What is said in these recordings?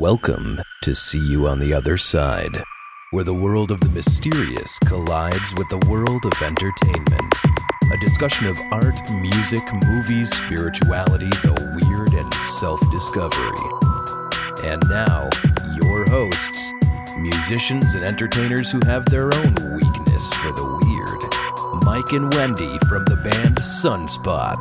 Welcome to See You on the Other Side, where the world of the mysterious collides with the world of entertainment. A discussion of art, music, movies, spirituality, the weird, and self discovery. And now, your hosts, musicians and entertainers who have their own weakness for the weird. Mike and Wendy from the band Sunspot.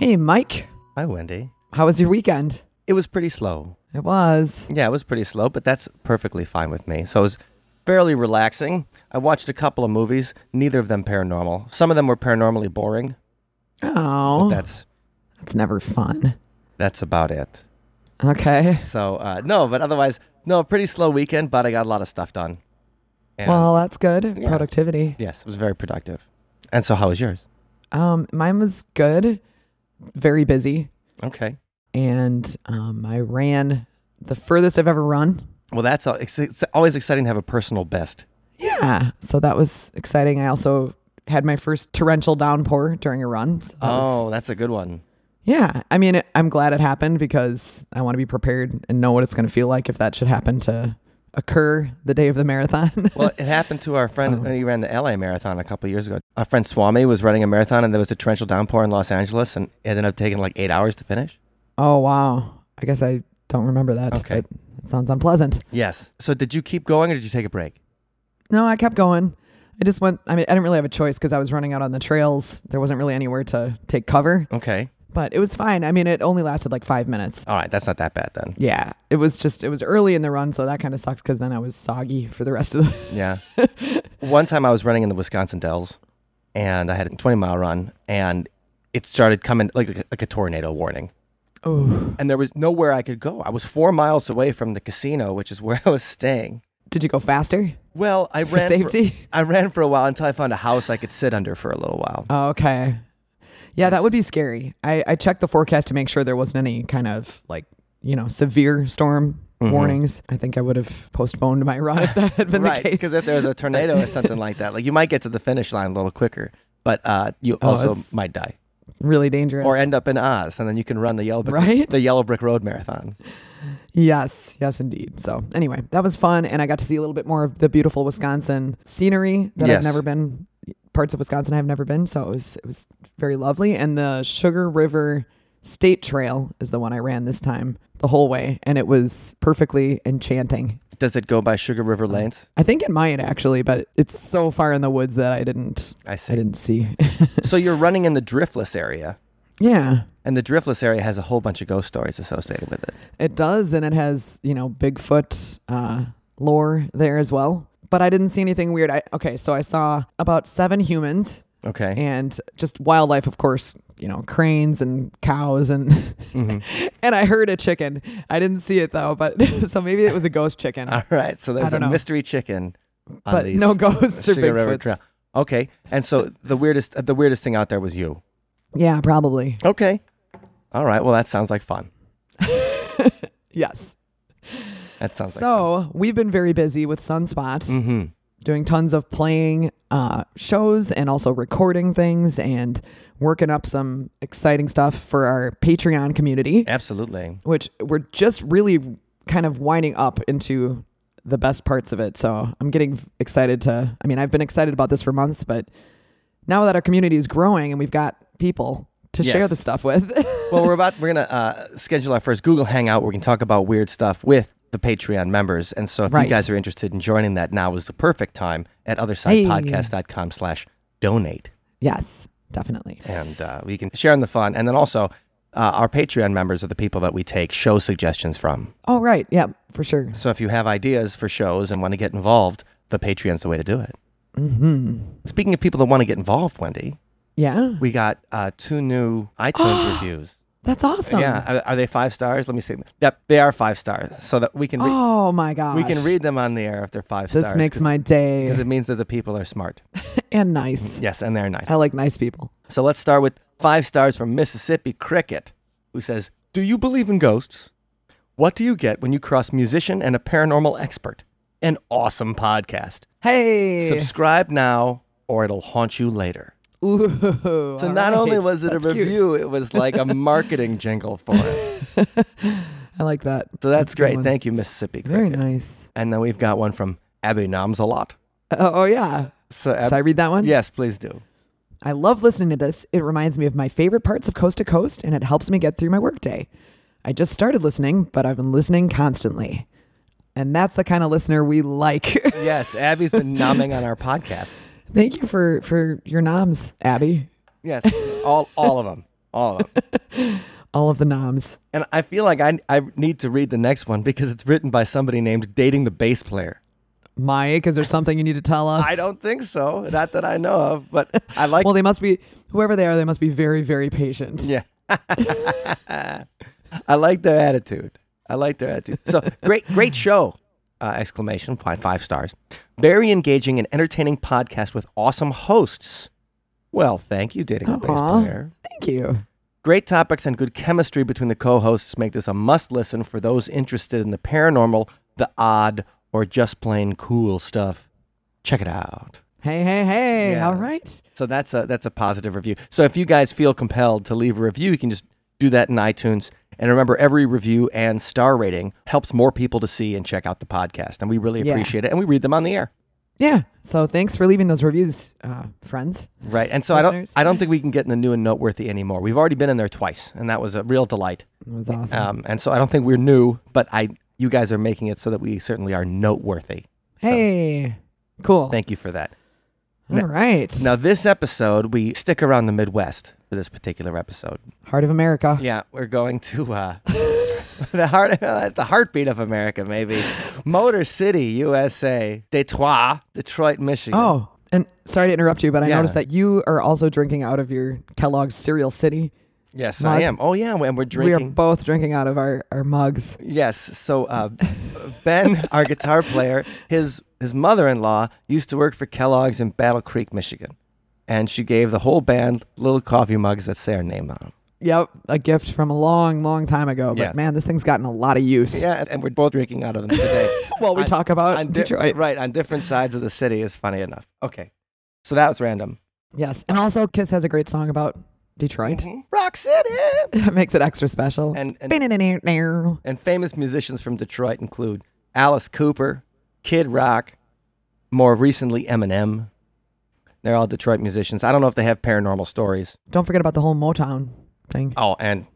Hey, Mike. Hi, Wendy. How was your weekend? It was pretty slow. It was. Yeah, it was pretty slow, but that's perfectly fine with me. So it was fairly relaxing. I watched a couple of movies, neither of them paranormal. Some of them were paranormally boring. Oh, That's that's never fun. that's about it. Okay. So uh, no, but otherwise, no, pretty slow weekend. But I got a lot of stuff done. And Well, that's good. Yeah. Productivity. yes, it was very productive. And so, how was yours? Um, mine was good. Very busy, Okay. And um, I ran the furthest I've ever run. Well, that's it's, always exciting to have a personal best. Yeah, so that was exciting. I also had my first torrential downpour during a run. So that was- Oh, that's a good one. yeah. I mean, I'm glad it happened because I want to be prepared and know what it's going to feel like if that should happen to occur the day of the marathon. Well, it happened to our friend So- when he ran the LA marathon a couple of years ago. Our friend Swami was running a marathon, and there was a torrential downpour in Los Angeles, and it ended up taking like eight hours to finish. Oh wow! I guess I don't remember that. Okay. but it sounds unpleasant. Yes. So, did you keep going, or did you take a break? No, I kept going. I just went. I mean, I didn't really have a choice because I was running out on the trails. There wasn't really anywhere to take cover, Okay. but it was fine. I mean, it only lasted like five minutes. All right, that's not that bad then. Yeah, it was just it was early in the run, so that kind of sucked because then I was soggy for the rest of the. Yeah. One time I was running in the Wisconsin Dells, and I had a 20 mile run, and it started coming like like a tornado warning, Oh, and there was nowhere I could go. I was four miles away from the casino, which is where I was staying. did you go faster Well, I for ran safety? I ran for a while until I found a house I could sit under for a little while. Oh, okay. Yeah, that would be scary. I, I checked the forecast to make sure there wasn't any kind of like, you know, severe storm Mhm. warnings. I think I would have postponed my run if that had been right, the case. because if there was a tornado or something like that, like you might get to the finish line a little quicker, but uh, you Oh, also might die really dangerous. or end up in Oz, and then you can run the yellow brick, Right? the Yellow Brick Road Marathon. Yes, yes, indeed. So anyway, that was fun, and I got to see a little bit more of the beautiful Wisconsin scenery that Yes. I've never been. Parts of Wisconsin I've never been, so it was it was very lovely. And the Sugar River State Trail is the one I ran this time the whole way, and it was perfectly enchanting. Does it go by Sugar River Lanes? I think it might actually, but it's so far in the woods that I didn't I see. I didn't see. so you're running in the Driftless area, yeah. and the Driftless area has a whole bunch of ghost stories associated with it. It does, and it has you know Bigfoot uh, lore there as well. But I didn't see anything weird. I, okay, so I saw about seven humans Okay. and just wildlife, of course. You know, cranes and cows and Mhm. and I heard a chicken. I didn't see it though, but so maybe it was a ghost chicken. All right. So there's a know. mystery chicken, on but no ghosts or Bigfoots. Okay. And so the weirdest, the weirdest thing out there was you. Yeah, probably. Okay. All right. Well, that sounds like fun. Yes. That sounds So we've been very busy with Sunspot. Mm-hmm. doing tons of playing uh, shows and also recording things and working up some exciting stuff for our Patreon community, Absolutely. which we're just really kind of winding up into the best parts of it. So I'm getting excited to, I mean, I've been excited about this for months, but now that our community is growing and we've got people to share the stuff with. well, we're about we're gonna uh, schedule our first Google Hangout where we can talk about weird stuff with the Patreon members. And so, if Right. you guys are interested in joining that, now is the perfect time at othersidepodcast.com slash donate, yes, definitely. and uh, we can share in the fun. And then also, uh, our Patreon members are the people that we take show suggestions from. Oh, right. Yeah, for sure. So if you have ideas for shows and want to get involved, the Patreon's the way to do it. Mm-hmm. Speaking of people that want to get involved, Wendy, Yeah, we got uh, two new iTunes reviews. That's awesome. Yeah, are, are they five stars? Let me see. Yep, they are five stars. So that we can re- Oh my gosh. we can read them on the air if they're five This stars. This makes my day because it means that the people are smart. and nice. Yes, and they're nice. I like nice people. So let's start with five stars from Mississippi Cricket, who says, "Do you believe in ghosts? What do you get when you cross musician and a paranormal expert? An awesome podcast. Hey. Subscribe now, or it'll haunt you later." Ooh, So not only was it That's a cute. review, it was like a marketing jingle for it. I like that. So that's, a good great. Thank you, Mississippi. Very nice. And then we've got one from Abby Nom's Namsalot. Uh, oh, oh yeah. So, Ab- Should I read that one? yes, please do. I love listening to this. It reminds me of my favorite parts of Coast to Coast, and it helps me get through my workday. I just started listening, but I've been listening constantly. And that's the kind of listener we like. Yes, Abby's been nomming on our podcast. Thank you for for your noms, Abby. Yes, all all of them, all of them. All of the noms. And I feel like I I need to read the next one because it's written by somebody named dating the bass player. Mike, is there something you need to tell us? I don't think so, not that I know of, but I like. Well, they must be whoever they are. They must be very, very patient. yeah, I like their attitude. I like their attitude. So great, great show! Uh, exclamation! Five five stars. Very engaging and entertaining podcast with awesome hosts. Well, thank you, dating the bass player. Thank you. Great topics and good chemistry between the co hosts make this a must listen for those interested in the paranormal, the odd, or just plain cool stuff. Check it out. Hey, hey, hey! Yeah. All right. So that's a that's a positive review. So if you guys feel compelled to leave a review, you can just do that in iTunes. And remember, every review and star rating helps more people to see and check out the podcast, and we really Yeah. appreciate it. And we read them on the air, Yeah. So thanks for leaving those reviews, uh, friends. right? And so I don't I don't think we can get in the new and noteworthy anymore. We've already been in there twice, and that was a real delight. It was awesome. Um, and so I don't think we're new, but I you guys are making it so that we certainly are noteworthy. hey, cool. Thank you for that. All right. Now this episode, we stick around the Midwest for this particular episode. Heart of America. Yeah, we're going to uh, the heart, the heartbeat of America, maybe Motor City, USA, Detroit, Detroit, Michigan. Oh, and sorry to interrupt you, but I Yeah. noticed that you are also drinking out of your Kellogg's Cereal City. yes, mug. I am. Oh yeah, and we're drinking. We are both drinking out of our, our mugs. Yes. So uh, Ben, our guitar player, his his mother-in-law used to work for Kellogg's in Battle Creek, Michigan, and she gave the whole band little coffee mugs that say our name on them. Yep, a gift from a long, long time ago. But Yeah. man, this thing's gotten a lot of use. Yeah, and- we're both drinking out of them today. While we On- talk about on di- Detroit. right on different sides of the city is funny enough. Okay, so that was random. Yes, and also Kiss has a great song about Detroit. Mm-hmm. Rock City. It makes it extra special. And and, and famous musicians from Detroit include Alice Cooper, Kid Rock, more recently Eminem. They're all Detroit musicians. I don't know if they have paranormal stories. Don't forget about the whole Motown thing. Oh, and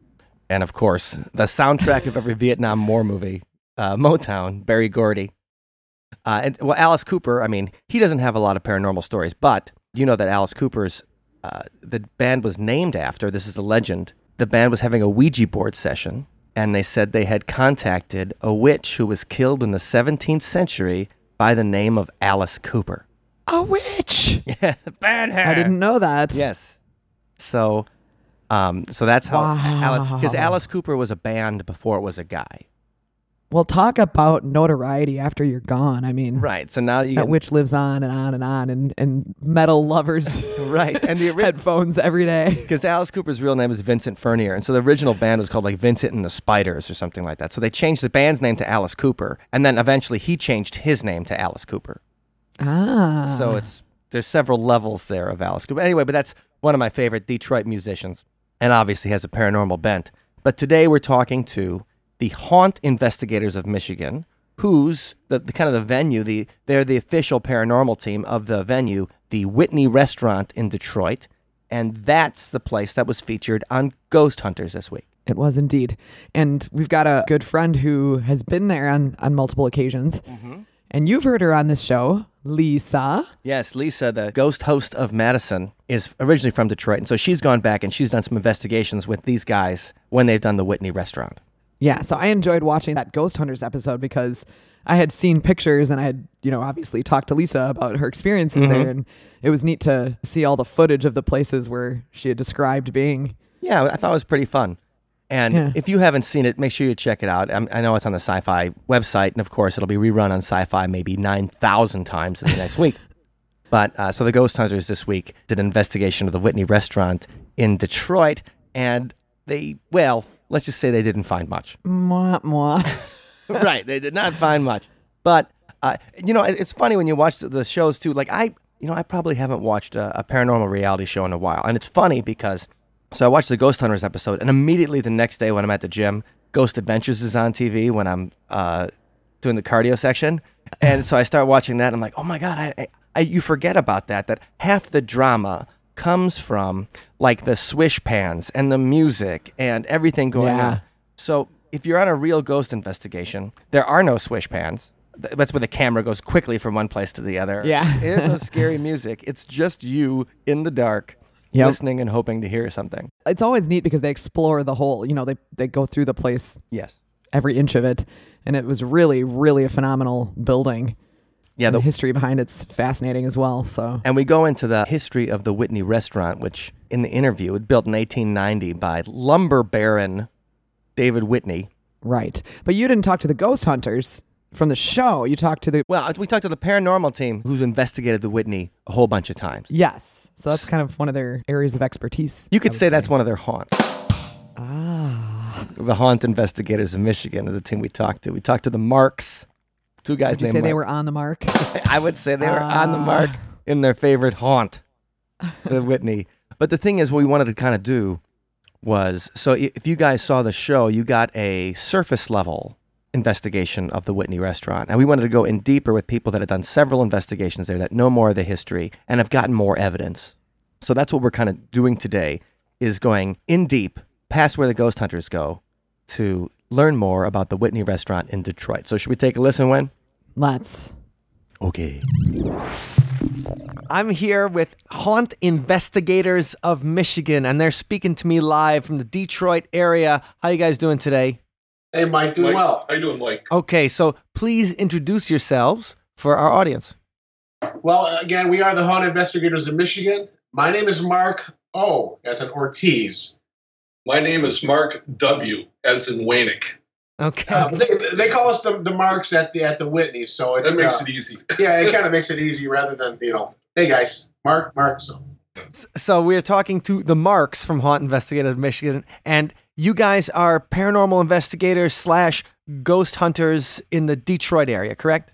and of course the soundtrack of every Vietnam War movie, uh, Motown, Berry Gordy. Uh, and well, Alice Cooper. I mean, he doesn't have a lot of paranormal stories, but you know that Alice Cooper's uh, the band was named after. This is a legend. The band was having a Ouija board session, and they said they had contacted a witch who was killed in the 17th century by the name of Alice Cooper. A witch. Yeah, bad hair. I didn't know that. Yes. So, um, so that's how because. Alice Cooper was a band before it was a guy. Well, talk about notoriety after you're gone. I mean, Right. So now you that get, witch lives on and on and on, and, and metal lovers right, and the original headphones every day. because Alice Cooper's real name is Vincent Furnier, and so the original band was called like Vincent and the Spiders or something like that. So they changed the band's name to Alice Cooper, and then eventually he changed his name to Alice Cooper. Ah. So it's there's several levels there of Alice Cooper. Anyway, but that's one of my favorite Detroit musicians, and obviously has a paranormal bent. But today we're talking to the Haunt Investigators of Michigan, who's the, the kind of the venue. The they're the official paranormal team of the venue, the Whitney Restaurant in Detroit, and that's the place that was featured on Ghost Hunters this week. It was indeed. And we've got a good friend who has been there on, on multiple occasions. And you've heard her on this show, Lisa. Yes, Lisa, the ghost host of Madison, is originally from Detroit, and so she's gone back and she's done some investigations with these guys when they've done the Whitney Restaurant. Yeah, so I enjoyed watching that Ghost Hunters episode because I had seen pictures and I had, you know, obviously talked to Lisa about her experiences mm-hmm. there. And it was neat to see all the footage of the places where she had described being. Yeah, I thought it was pretty fun. And Yeah. if you haven't seen it, make sure you check it out. i I know it's on the Sci Fi website, and of course, it'll be rerun on Sci Fi maybe 9,000 times in the next week. But uh, so the Ghost Hunters this week did an investigation of the Whitney restaurant in Detroit, and they, well, let's just say they didn't find much. Mwah, mwah. right, they did not find much. But, uh, you know, it's funny when you watch the- the shows too. Like, I, you know, I probably haven't watched a, a paranormal reality show in a while. And it's funny because So I watched the Ghost Hunters episode, and immediately the next day when I'm at the gym, Ghost Adventures is on TV when I'm uh, doing the cardio section, and so I start watching that. And I'm like, oh my god, I, I, I you forget about that. That half the drama comes from like the swish pans and the music and everything going Yeah. on. So if you're on a real ghost investigation, there are no swish pans. That's where the camera goes quickly from one place to the other. Yeah. There's no scary music. It's just you in the dark, Yep. listening and hoping to hear something. It's always neat because they explore the whole, you know, they, they go through the place, Yes. every inch of it. And it was really, really a phenomenal building. Yeah. The The, history behind it's fascinating as well. So, and we go into the history of the Whitney restaurant, which in the interview, it built in 1890 by lumber baron David Whitney. right. But you didn't talk to the ghost hunters from the show. You talked to the, Well, we talked to the paranormal team who's investigated the Whitney a whole bunch of times. yes. So that's kind of one of their areas of expertise. You could say that's one of their haunts. Ah. The haunt investigators of Michigan are the team we talked to. We talked to the Marks, two guys you named say they Mark. were on the mark? I would say they were on the Ah. mark in their favorite haunt, the Whitney. But the thing is, what we wanted to kind of do was so i- if you guys saw the show, you got a surface level investigation of the Whitney restaurant. And we wanted to go in deeper with people that had done several investigations there that know more of the history and have gotten more evidence. So that's what we're kind of doing today is going in deep past where the ghost hunters go to learn more about the Whitney restaurant in Detroit. So should we take a listen when? Let's. Okay. I'm here with Haunt Investigators of Michigan, and they're speaking to me live from the Detroit area. How you guys doing today? Hey, Mike, doing Mike, well. How you doing, Mike? Okay, so please introduce yourselves for our audience. Well, again, we are the Haunted Investigators of Michigan. My name is Mark O, as in Ortiz. My name is Mark W. As in Wanick. Okay. Uh, but they, they call us the, the Marks at the at the Whitney, so it's That makes uh, it easy. yeah, it kind of makes it easy rather than you know, hey guys, Mark, Mark. So so we're talking to the Marks from Haunt Investigators of Michigan, and you guys are paranormal investigators slash ghost hunters in the Detroit area, correct?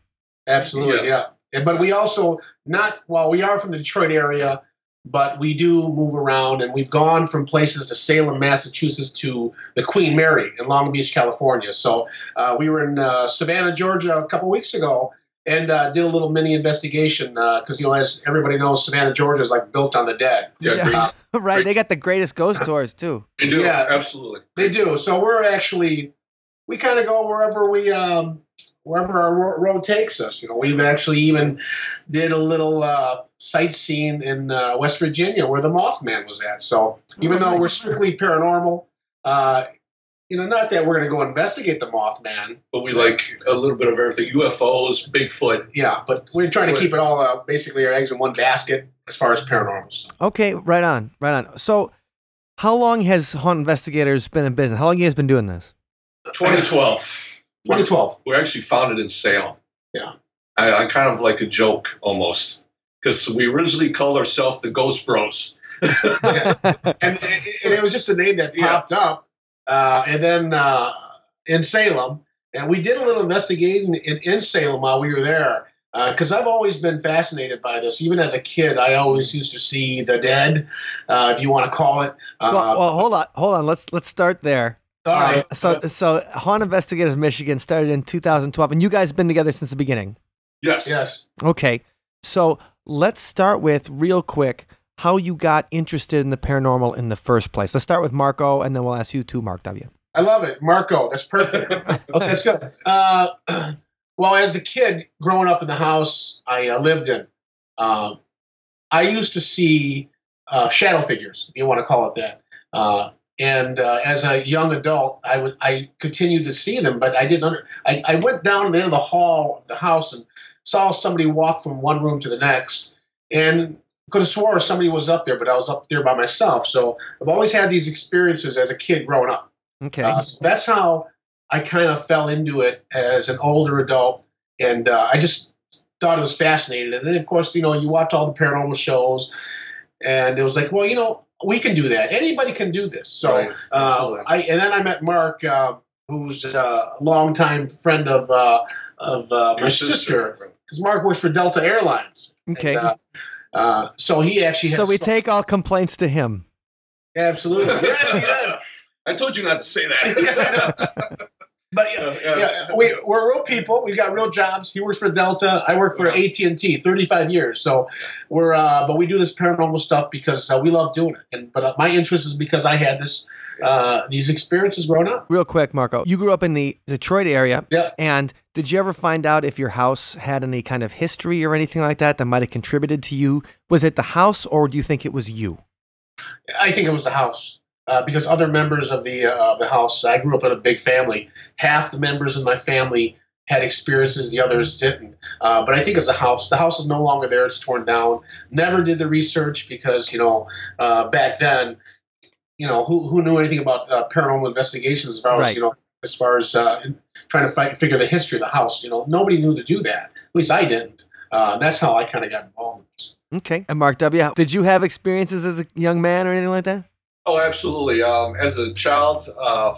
absolutely, Yes. yeah. And, but we also not well, we are from the Detroit area, but we do move around, and we've gone from places to Salem, Massachusetts, to the Queen Mary in Long Beach, California. So uh, we were in uh, Savannah, Georgia, a couple weeks ago, and uh, did a little mini investigation because you know, as everybody knows, Savannah, Georgia is like built on the dead. Yeah, Yeah. great. right. They got the greatest ghost tours too. They do. Yeah. Absolutely. They do. So we're actually we kind of go wherever we um, wherever our road takes us. You know, we've actually even did a little uh, sightseeing in uh, West Virginia where the Mothman was at. So even Oh, though we're strictly paranormal, uh, you know, not that we're going to go investigate the Mothman. But we like a little bit of everything. UFOs, Bigfoot. Yeah, but we're trying to keep it all uh, basically our eggs in one basket as far as paranormal. stuff. Okay, right on, right on. So, how long has Haunt Investigators been in business? How long you guys been doing this? 2012. 2012. We're actually founded it in Salem. Yeah. I, I kind of like a joke almost because we originally called ourselves the Ghost Bros. and, and it was just a name that Yeah. popped up, uh, and then uh, in Salem, and we did a little investigating in, in Salem while we were there. Because I've always been fascinated by this. Even as a kid, I always used to see the dead, uh, if you want to call it. Uh, well, well, hold on, hold on. Let's let's start there. all right. Uh, so, so Haunt Investigators Michigan started in 2012, and you guys have been together since the beginning. Yes. yes. Okay, so let's start with real quick how you got interested in the paranormal in the first place. Let's start with Marco, and then we'll ask you too, Mark W. I love it. Marco, that's perfect. Okay, that's good. Uh, well, as a kid growing up in the house I uh, lived in, um, I used to see uh, shadow figures, if you want to call it that. Uh, and uh, as a young adult, I would I continued to see them, but I didn't. Under, I, I went down the end of the hall of the house and saw somebody walk from one room to the next, and could have swore somebody was up there, but I was up there by myself. So I've always had these experiences as a kid growing up. Okay, Uh, so that's how I kind of fell into it as an older adult, and uh, I just thought it was fascinating. And then, of course, you know, you watch all the paranormal shows, and it was like, well, you know, we can do that. Anybody can do this. So, Right. uh, I and then I met Mark, uh, who's a longtime friend of uh, of uh, my Your sister, because Mark works for Delta Airlines. okay. And, uh, so he actually so has we take all complaints to him. Absolutely. Yes, he did. I told you not to say that. But yeah, yeah, we, we're real people. We got real jobs. He works for Delta. I work for AT and T. Thirty-five years. So we're, uh, but we do this paranormal stuff because uh, we love doing it. And but uh, my interest is because I had this, uh, these experiences growing up. Real quick, Marco, you grew up in the Detroit area. Yeah. And did you ever find out if your house had any kind of history or anything like that that might have contributed to you? Was it the house or do you think it was you? I think it was the house. Uh, because other members of the uh, of the house, I grew up in a big family. Half the members in my family had experiences, the others didn't. Uh, but I think it's a house. The house is no longer there; it's torn down. Never did the research because you know uh, back then, you know who who knew anything about uh, paranormal investigations as far as Right. you know as far as uh, trying to fight, figure the history of the house. You know, nobody knew to do that. At least I didn't. Uh, that's how I kind of got involved. In this. Okay. And Mark W., did you have experiences as a young man or anything like that? Oh, absolutely. Um, as a child, uh,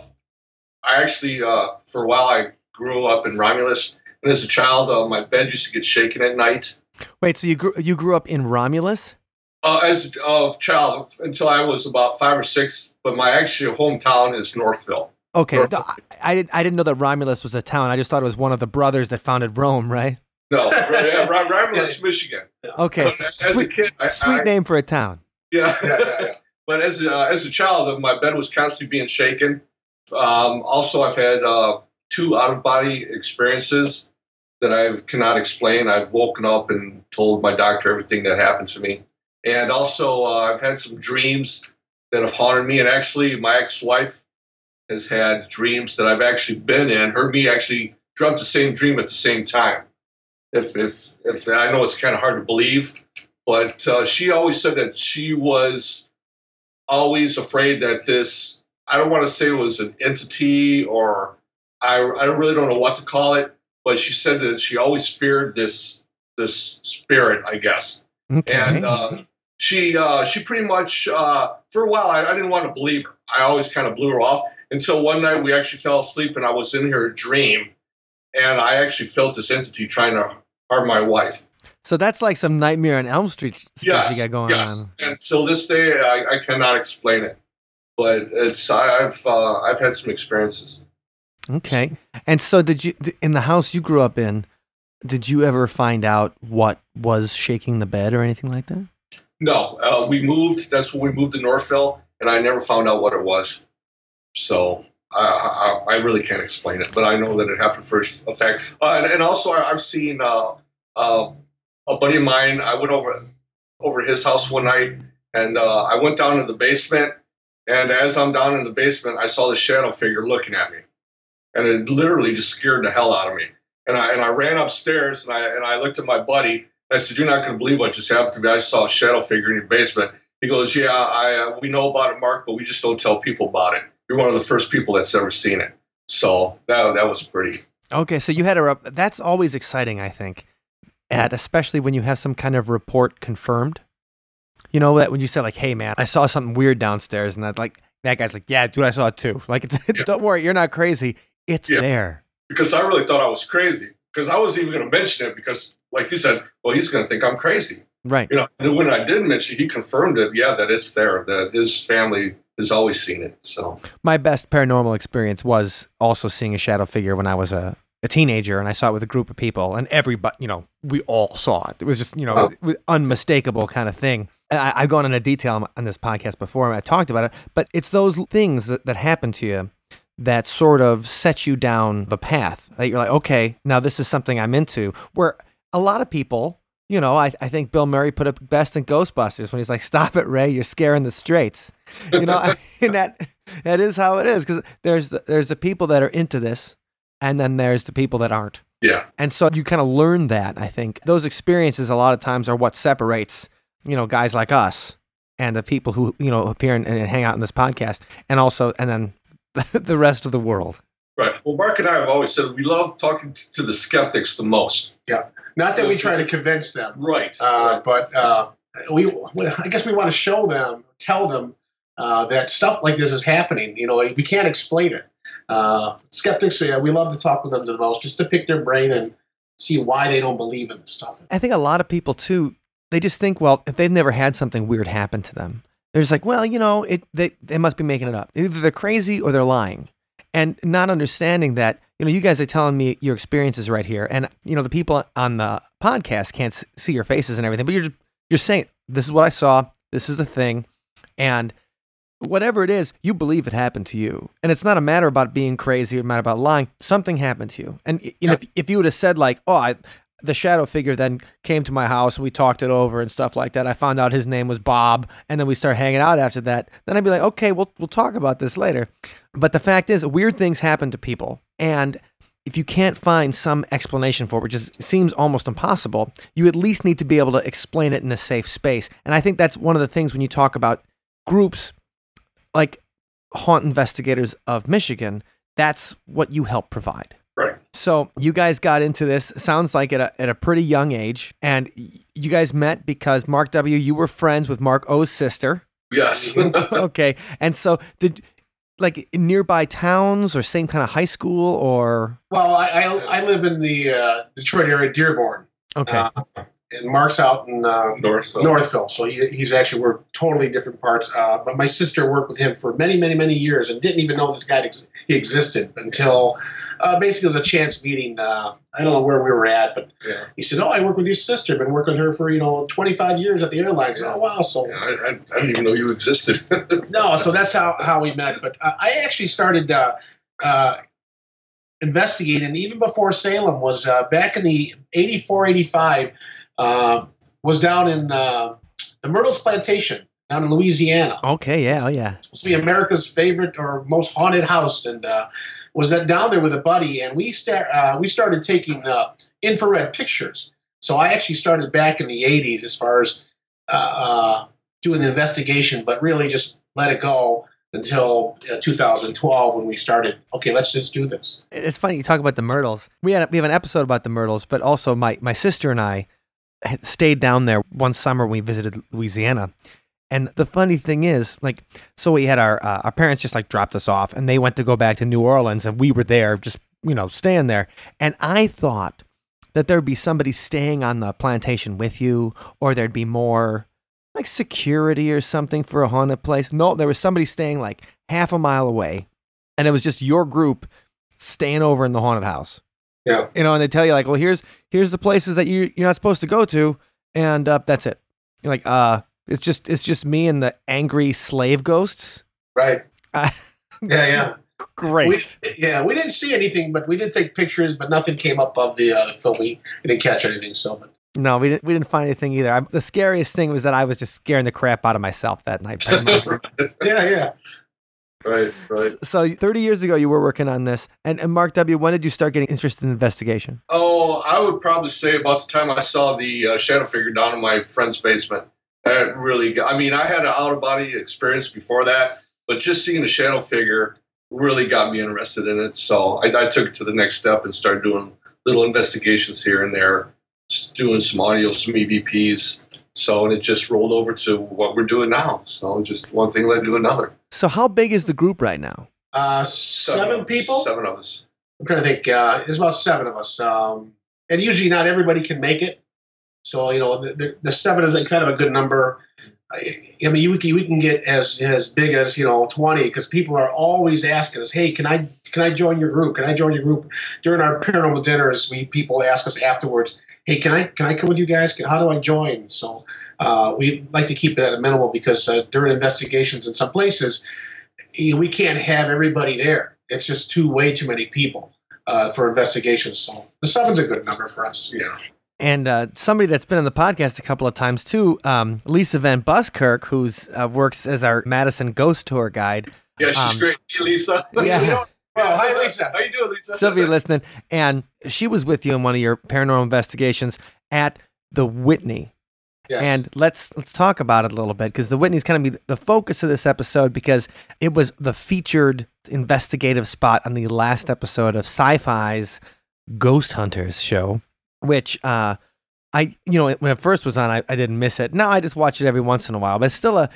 I actually, uh, for a while, I grew up in Romulus. And as a child, uh, my bed used to get shaken at night. Wait, so you grew, you grew up in Romulus? Uh, as a child, until I was about five or six, but my actual hometown is Northville. Okay. No, I, I, did, I didn't know that Romulus was a town. I just thought it was one of the brothers that founded Rome, right? No, right, yeah, Ro- Romulus, Michigan. Okay. But as a Sweet, kid, I, sweet I- name for a town. Yeah. Yeah, yeah, yeah. but as a, as a child, uh, my bed was constantly being shaken. Um, also, I've had uh, two out of body experiences that I cannot explain. I've woken up and told my doctor everything that happened to me. And also, uh, I've had some dreams that have haunted me. And actually, my ex wife has had dreams that I've actually been in. Her and me actually dreamt the same dream at the same time. If, if, if I know it's kind of hard to believe, but uh, she always said that she was always afraid that this i don't want to say it was an entity or I, I really don't know what to call it but she said that she always feared this this spirit i guess Okay. and uh, she uh, she pretty much uh, for a while I, I didn't want to believe her i always kind of blew her off until one night we actually fell asleep and i was in her a dream and i actually felt this entity trying to harm my wife so that's like some Nightmare on Elm Street stuff yes, you got going on? yes. And till this day, I, I cannot explain it, but it's I, I've uh, I've had some experiences. Okay. And so did you in the house you grew up in, did you ever find out what was shaking the bed or anything like that? No, uh, we moved. That's when we moved to Northville, and I never found out what it was. So I, I, I really can't explain it, but I know that it happened for a fact. Uh, and, and also, I, I've seen uh, uh, a buddy of mine. I went over over his house one night, and uh, I went down to the basement. And as I'm down in the basement, I saw the shadow figure looking at me, and it literally just scared the hell out of me. And I and I ran upstairs, and I and I looked at my buddy. I said, "You're not going to believe what just happened to me. I saw a shadow figure in your basement." He goes, "Yeah, I uh, we know about it, Mark, but we just don't tell people about it. You're one of the first people that's ever seen it." So that that was pretty. Okay, so you had a rep- that's always exciting, I think. At especially when you have some kind of report confirmed. You know that when you say like, "Hey man, I saw something weird downstairs," and that like that guy's like, "Yeah, dude, I saw it too." Like, it's, Yeah. don't worry, you're not crazy. It's Yeah. there. because I really thought I was crazy. Because I wasn't even going to mention it because, like you said, well, he's going to think I'm crazy. Right. You know, and when I did mention, it, he confirmed it. Yeah, that it's there. That his family has always seen it. So My best paranormal experience was also seeing a shadow figure when I was a, a teenager, and I saw it with a group of people, and everybody, you know, we all saw it. It was just, you know, Oh. it was unmistakable kind of thing. And I, I've gone into detail on- on this podcast before, and I talked about it, but it's those things that, that happen to you that sort of set you down the path that you're like, okay, now this is something I'm into. Where a lot of people, you know, I, I think Bill Murray put it best in Ghostbusters when he's like, "Stop it, Ray! You're scaring the straights." You know, I mean that that is how it is because there's the, there's the people that are into this, and then there's the people that aren't. yeah, And so you kind of learn that. I think those experiences a lot of times are what separates, you know, guys like us and the people who you know appear and, and hang out in this podcast, and also and then the rest of the world. right. Well, Mark and I have always said we love talking t- to the skeptics the most. Not that we try to convince them, Right. uh, but uh, we, we- I guess we want to show them, tell them uh, that stuff like this is happening. You know, we can't explain it. Uh, skeptics, yeah, we love to talk with them the most, just to pick their brain and see why they don't believe in this stuff. I think a lot of people too, they just think, well, if they've never had something weird happen to them, they're they're just like, well, you know, it they they must be making it up. Either they're crazy or they're lying, and not understanding that you know you guys are telling me your experiences right here, and you know the people on the podcast can't see your faces and everything, but you're just, you're saying this is what I saw, this is the thing, and whatever it is, you believe it happened to you, and it's not a matter about being crazy or a matter about lying. Something happened to you, and you know if, if you would have said like, oh, I the shadow figure then came to my house and we talked it over and stuff like that. I found out his name was Bob, and then we started hanging out after that. Then I'd be like, okay, we'll we'll talk about this later. But the fact is, weird things happen to people, and if you can't find some explanation for it, which is, seems almost impossible, you at least need to be able to explain it in a safe space. And I think that's one of the things when you talk about groups like Haunt Investigators of Michigan, that's what you help provide. Right. So you guys got into this. Sounds like at a, at a pretty young age, and you guys met because Mark W. You were friends with Mark O's sister. Yes. okay, and so did like nearby towns or same kind of high school or Well, I, I, I live in the uh, Detroit area, Dearborn. okay. Uh, and Mark's out in uh, North. Northville, so he, he's actually we're totally different parts. Uh, but my sister worked with him for many, many, many years and didn't even know this guy ex- he existed until uh, basically it was a chance meeting. Uh, I don't know where we were at, but Yeah. he said, "Oh, I work with your sister. Been working with her for you know 25 years at the airlines." Yeah. Oh, wow! So Yeah, I, I, I didn't even know you existed. no, so that's how, how we met. But uh, I actually started uh, uh, investigating even before Salem was uh, back in the 84, 85, uh, was down in uh, the Myrtles Plantation down in Louisiana. Okay, yeah, oh yeah. It's Supposed to be America's favorite or most haunted house. And uh, was that down there with a buddy. And we, start, uh, we started taking uh, infrared pictures. So I actually started back in the 80s as far as uh, uh, doing the investigation, but really just let it go until uh, 2012 when we started. Okay, let's just do this. It's funny you talk about the Myrtles. We had we have an episode about the Myrtles, but also my my sister and I stayed down there one summer when we visited Louisiana. And the funny thing is, like, so we had our uh, our parents just like dropped us off, and they went to go back to New Orleans, and we were there, just you know, staying there. And I thought that there'd be somebody staying on the plantation with you, or there'd be more like security or something for a haunted place. No, there was somebody staying like half a mile away, and it was just your group staying over in the haunted house. Yeah. You know, and they tell you like, well, here's here's the places that you you're not supposed to go to, and uh, that's it. You're like, uh, it's just it's just me and the angry slave ghosts. Right. Uh, Yeah, yeah. Great. We, yeah, we didn't see anything, but we did take pictures, but nothing came up of the uh, film. We didn't catch anything, so. But no, we didn't we didn't find anything either. I, the scariest thing was that I was just scaring the crap out of myself that night. yeah, yeah. right, right. so 30 years ago, you were working on this, and, and Mark W. When did you start getting interested in investigation? Oh, I would probably say about the time I saw the uh, shadow figure down in my friend's basement. That really got, I mean, I had an out of body experience before that, but just seeing the shadow figure really got me interested in it. So I, I took it to the next step and started doing little investigations here and there, doing some audio, some EVPs. So, and it just rolled over to what we're doing now. So, just one thing led to another. So how big is the group right now? Uh, of seven people. Seven of us. I'm trying to think. Uh, there's about seven of us, um, and usually not everybody can make it. So you know, the, the, seven is kind of a good number. I, I mean, we can we can get as as big as you know twenty because people are always asking us, "Hey, can I can I join your group? Can I join your group?" During our paranormal dinners, we people ask us afterwards, "Hey, can I can I come with you guys? How do I join?" So uh, we like to keep it at a minimal because uh, during investigations in some places, we can't have everybody there. It's just too way too many people uh, for investigations. So the seven's a good number for us. Yeah. And uh, somebody that's been on the podcast a couple of times too, um, Lisa Van Buskirk, who's uh, works as our Madison Ghost Tour guide. Yeah, she's Um, great. Hey, Lisa. Yeah. Well, hi Lisa. How you doing, Lisa? She'll be listening, and she was with you in one of your paranormal investigations at the Whitney. Yes. And let's let's talk about it a little bit because the Whitney's going to be the focus of this episode because it was the featured investigative spot on the last episode of Sci-Fi's Ghost Hunters show, which uh, I you know when it first was on I, I didn't miss it. Now I just watch it every once in a while, but it's still a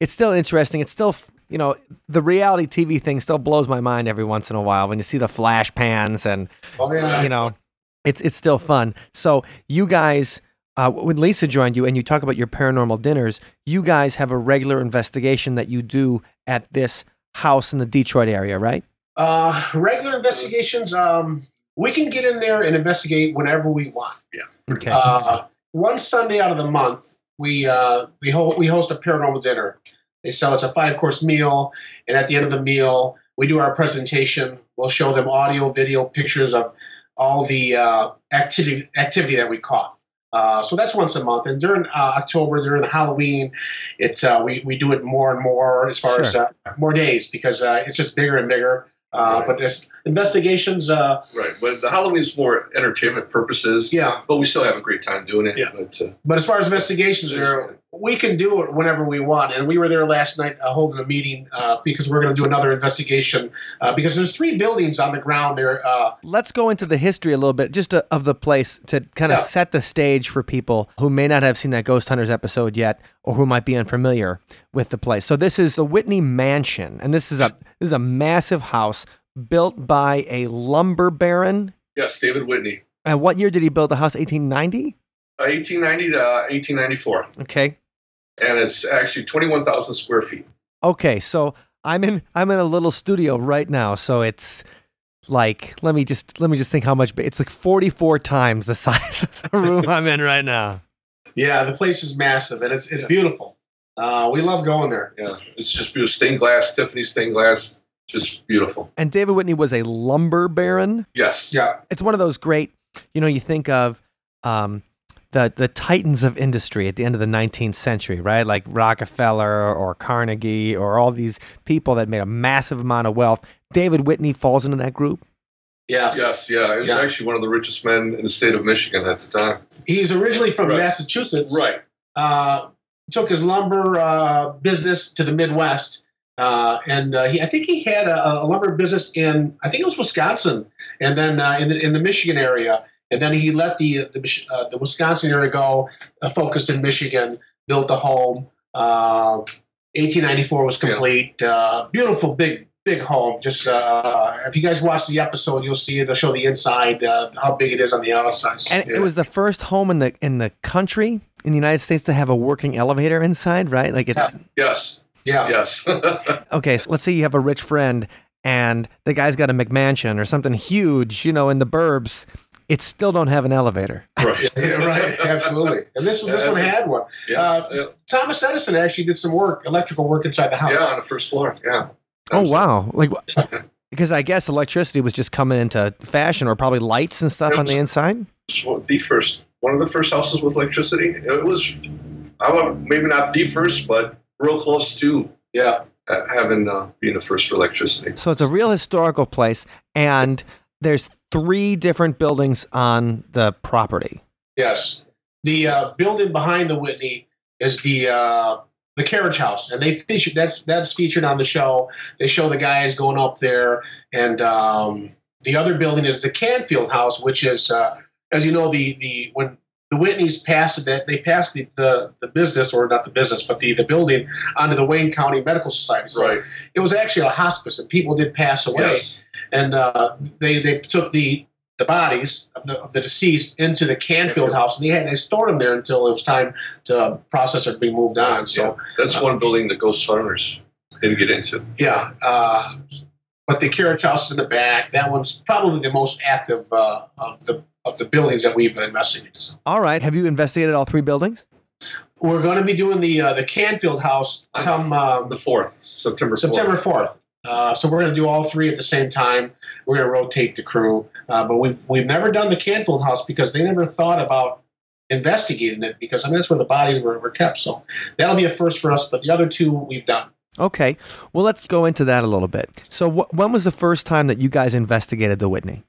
it's still interesting. It's still you know the reality TV thing still blows my mind every once in a while when you see the flash pans and oh yeah. you know it's it's still fun so you guys uh, when Lisa joined you and you talk about your paranormal dinners, you guys have a regular investigation that you do at this house in the Detroit area, right? Uh, regular investigations, um, we can get in there and investigate whenever we want. Yeah. Okay. Uh, one Sunday out of the month, we uh, we, ho- we host a paranormal dinner. So it's a five course meal, and at the end of the meal, we do our presentation. We'll show them audio, video, pictures of all the uh, activity activity that we caught. Uh, so that's once a month, and during uh, October, during the Halloween, it uh, we we do it more and more as far as Sure. uh, more days because uh, it's just bigger and bigger. Uh, Right. But this investigations, uh, Right, but the Halloween is more entertainment purposes. yeah. But we still have a great time doing it. Yeah. But uh, But as far as investigations are, we can do it whenever we want. And we were there last night uh, holding a meeting uh, because we're going to do another investigation uh, because there's three buildings on the ground there. Uh, Let's go into the history a little bit, just uh of the place to kind of Yeah. set the stage for people who may not have seen that Ghost Hunters episode yet, or who might be unfamiliar with the place. So this is the Whitney Mansion, and this is a this is a massive house built by a lumber baron. yes, David Whitney, And what year did he build the house? 1890. Uh, 1890 to uh, 1894, Okay. and it's actually 21,000 square feet. Okay, so I'm in I'm in a little studio right now, so it's like let me just let me just think how much it's like 44 times the size of the room I'm in right now. yeah, the place is massive and it's, it's Yeah. beautiful. Uh, we love going there. Yeah, it's just beautiful. Stained glass, Tiffany stained glass, just beautiful. And David Whitney was a lumber baron. Yes. Yeah. It's one of those great, you know, you think of um the the titans of industry at the end of the 19th century, right? Like Rockefeller or Carnegie or all these people that made a massive amount of wealth. David Whitney falls into that group. Yes. Yes, yeah. He was Yeah. actually one of the richest men in the state of Michigan at the time. He's originally from Right. Massachusetts. Right. uh, took his lumber uh, business to the Midwest. Uh, and uh, he, I think he had a, a lumber business in, I think it was Wisconsin, and then uh, in, the, in the Michigan area. And then he let the the, uh, the Wisconsin area go, uh, focused in Michigan, built a home. Uh, 1894 was complete. Uh, beautiful, big, big home. Just uh, if you guys watch the episode, you'll see it. They'll show the inside, uh, how big it is on the outside. And Yeah. it was the first home in the in the country in the United States to have a working elevator inside, right? Like it's Yeah. Yes. yeah, Yes. okay. So let's say you have a rich friend and the guy's got a McMansion or something huge, you know, in the burbs. It still don't have an elevator. right. Yeah, right, absolutely. And this this one that's- had one. Yeah. Uh, yeah. Thomas Edison actually did some work, electrical work inside the house. Yeah, on the first floor. Yeah. Oh wow! Like because I guess electricity was just coming into fashion, or probably lights and stuff on the inside. It's one- the first, one of the first houses with electricity. It was, I would maybe not the first, but real close to Yeah. uh, having uh, being the first for electricity. So it's a real historical place, and there's three different buildings on the property. Yes. The uh, building behind the Whitney is the uh, the carriage house, and they featured that that's featured on the show. They show the guys going up there, and um, the other building is the Canfield House, which is, uh, as you know, the the when the Whitneys passed that they passed the, the the business or not the business, but the the building onto the Wayne County Medical Society. So Right. it was actually a hospice, and people did pass away Yes. And uh, they they took the the bodies of the, of the deceased into the Canfield house, and they had they stored them there until it was time to process or to be moved on. Yeah. So That's one building the Ghost Hunters didn't get into. yeah, uh, but the carriage house in the back, that one's probably the most active uh, of the of the buildings that we've investigated. All right. Have you investigated all three buildings? we're going to be doing the uh, the Canfield house come um, The fourth, September 4th. September fourth. Uh, so we're going to do all three at the same time. We're going to rotate the crew, uh, but we've we've never done the Canfield house because they never thought about investigating it because I mean that's where the bodies were, were kept. So that'll be a first for us. But the other two we've done. Okay. Well, let's go into that a little bit. So, wh- when was the first time that you guys investigated the Whitney?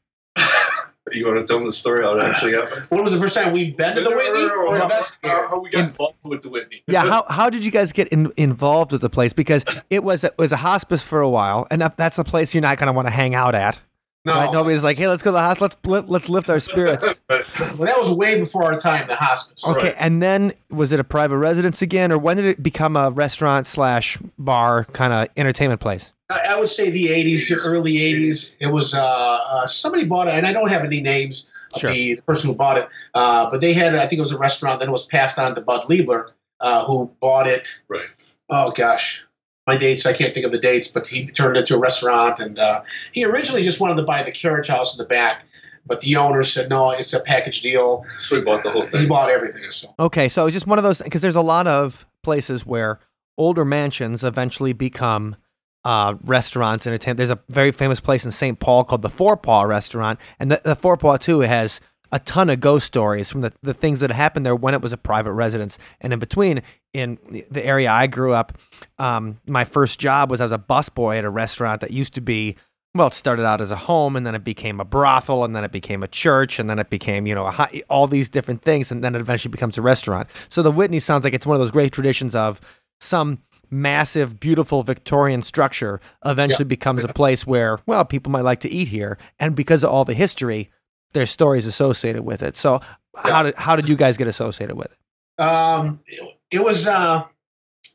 You want to tell them the story how it actually happened? When was the first time we've been to the Whitney or how, investigated? how, how we got involved with the Whitney? Yeah. How, how did you guys get in, involved with the place? Because it was it was a hospice for a while, and that's a place you're not going to want to hang out at. No, Right? Nobody's like, hey, let's go to the hospital. Let's li- let's lift our spirits. well, that was way before our time. The hospice. Okay. Right. And then was it a private residence again, or when did it become a restaurant slash bar kind of entertainment place? I I would say the 80s, the early 80s. It was uh, uh, somebody bought it, and I don't have any names. of Sure. the, the person who bought it. Uh, but they had, I think it was a restaurant. Then it was passed on to Bud Liebler, uh, who bought it. Right. Oh gosh, my dates. I can't think of the dates, but he turned it into a restaurant. And uh, he originally just wanted to buy the carriage house in the back, but the owner said no, it's a package deal. So we bought the whole thing. He bought everything. So Okay, so it's just one of those because there's a lot of places where older mansions eventually become uh, restaurants and entertainment. There's a very famous place in St. Paul called the Forepaugh Restaurant, and the, the Forepaugh too has a ton of ghost stories from the, the things that happened there when it was a private residence. And in between, in the area I grew up, um, my first job was as a busboy at a restaurant that used to be well, it started out as a home, and then it became a brothel, and then it became a church, and then it became, you know, a high, all these different things, and then it eventually becomes a restaurant. So the Whitney sounds like it's one of those great traditions of some massive, beautiful Victorian structure eventually becomes a place where, well, people might like to eat here, and because of all the history, there's stories associated with it. So how did how did you guys get associated with it? um, it, it was, uh,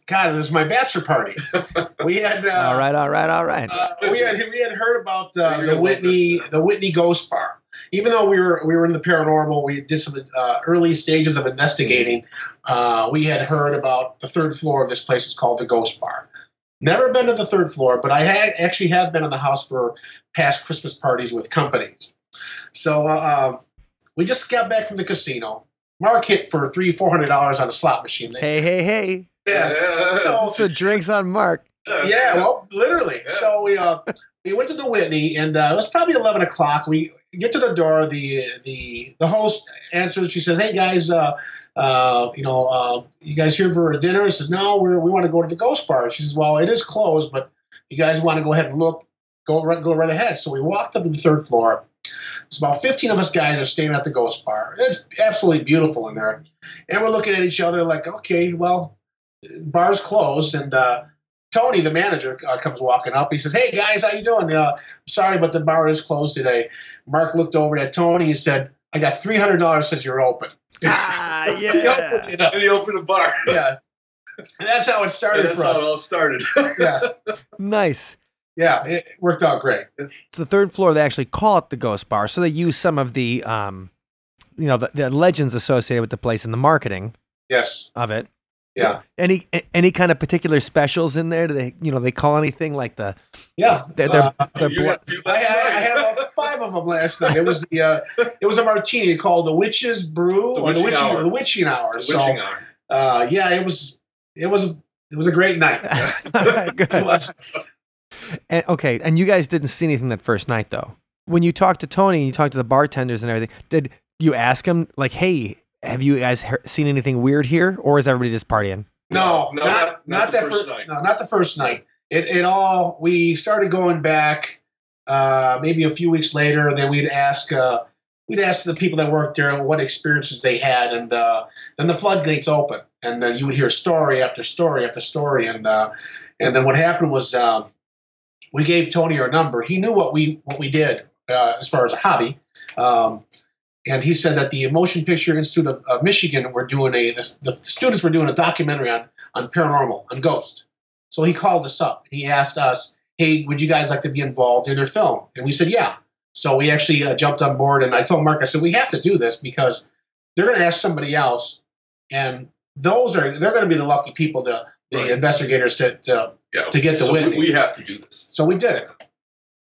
God, it was my bachelor party. We had, uh, all right, all right, all right. Uh, we had we had heard about uh, the Whitney the Whitney Ghost Bar. Even though we were we were in the paranormal, we did some uh, early stages of investigating. Uh, we had heard about the third floor of this place is called the Ghost Bar. Never been to the third floor, but I had actually have been in the house for past Christmas parties with companies. So uh, um, we just got back from the casino. Mark hit for three four hundred dollars on a slot machine. Hey, hey, hey! yeah. So So drinks on Mark. yeah, well, literally. Yeah. So we uh, we went to the Whitney, and uh, it was probably eleven o'clock. We get to the door. the the The host answers. She says, "Hey guys, uh, uh, you know, uh, you guys here for a dinner?" I says, "No, we're, we want to go to the Ghost Bar." She says, "Well, it is closed, but you guys want to go ahead and look. Go right, go right ahead." So we walked up to the third floor. It's about fifteen of us guys are staying at the Ghost Bar. It's absolutely beautiful in there, and we're looking at each other like, "Okay, well." bar's closed and uh, tony the manager uh, comes walking up he says hey guys how you doing uh, sorry but the bar is closed today mark looked over at tony and said i got $300 says you're open Ah, He opened it up. And he opened a bar. yeah and that's how it started that's for how it all started. yeah Nice. Yeah it worked out great the third floor they actually call it the ghost bar so they use some of the um you know the, the legends associated with the place in the marketing yes of it yeah any any kind of particular specials in there do they you know they call anything like the yeah they're, they're, Uh, they're You blo- got a few I, I, I had about five of them last night. It was the uh, it was a martini called the Witch's Brew The or the Witching Witching Hour. the Witching Hour. The so witching hour. uh, yeah, it was it was it was a great night. All right, good. It was. And, okay and you guys didn't see anything that first night though when you talked to tony and you talked to the bartenders and everything did you ask him like hey have you guys he- seen anything weird here or is everybody just partying No, No, not, not- not, not the that first first night. No, not the first night. It it all we started going back uh, maybe a few weeks later. and Then we'd ask uh, we'd ask the people that worked there what experiences they had, and uh, then the floodgates open, and then you would hear story after story after story, and uh, and then what happened was um, we gave Tony our number. He knew what we what we did uh, as far as a hobby. Um, and he said that the Motion Picture Institute of, of Michigan were doing a the, the students were doing a documentary on on paranormal on ghost. So he called us up. He asked us, "Hey, would you guys like to be involved in their film?" And we said, "Yeah." So we actually uh, jumped on board, and I told Mark, I said, "We have to do this because they're going to ask somebody else, and those are they're going to be the lucky people, the the Right. investigators to, to Yeah. to get the so we- Whitney. We have to do this. so we did it,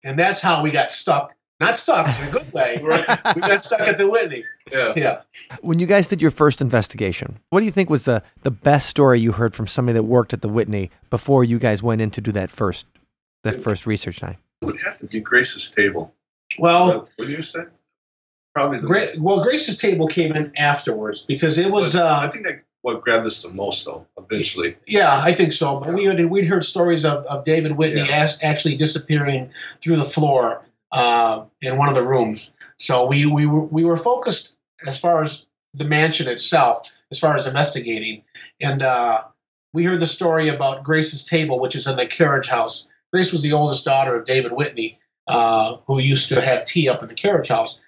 and that's how we got stuck. Not stuck in a good way. Right. We got stuck at the Whitney. Yeah. Yeah. when you guys did your first investigation, what do you think was the the best story you heard from somebody that worked at the Whitney before you guys went in to do that first that first research night? It would have to be Grace's table. Well, what do you say? Probably the Gra- well, Grace's table came in afterwards because it was. But I Uh, think that what grabbed us the most, though, eventually. yeah, I think so. But we had we'd heard stories of, of David Whitney Yeah. as, actually disappearing through the floor uh, in one of the rooms. So we we were, we were focused as far as the mansion itself, as far as investigating, and uh, we heard the story about Grace's table, which is in the carriage house. Grace was the oldest daughter of David Whitney, uh, who used to have tea up in the carriage house.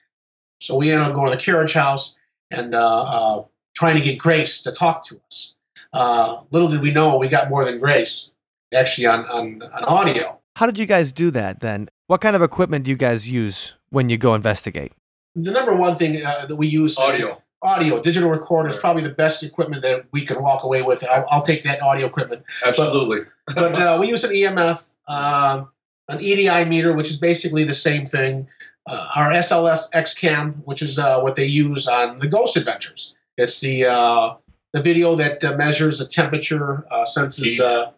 So we ended up going to the carriage house and uh, uh, trying to get Grace to talk to us. Uh, little did we know we got more than Grace actually on, on, on audio. How did you guys do that then? What kind of equipment do you guys use when you go investigate? the number one thing uh, that we use is Audio. audio. Digital recorder is probably the best equipment that we can walk away with. I'll, I'll take that audio equipment. Absolutely. But uh, we use an EMF, um, an EDI meter, which is basically the same thing. Uh, our SLS XCam, which is uh, what they use on the Ghost Adventures. It's the uh, the video that uh, measures the temperature, uh, senses uh,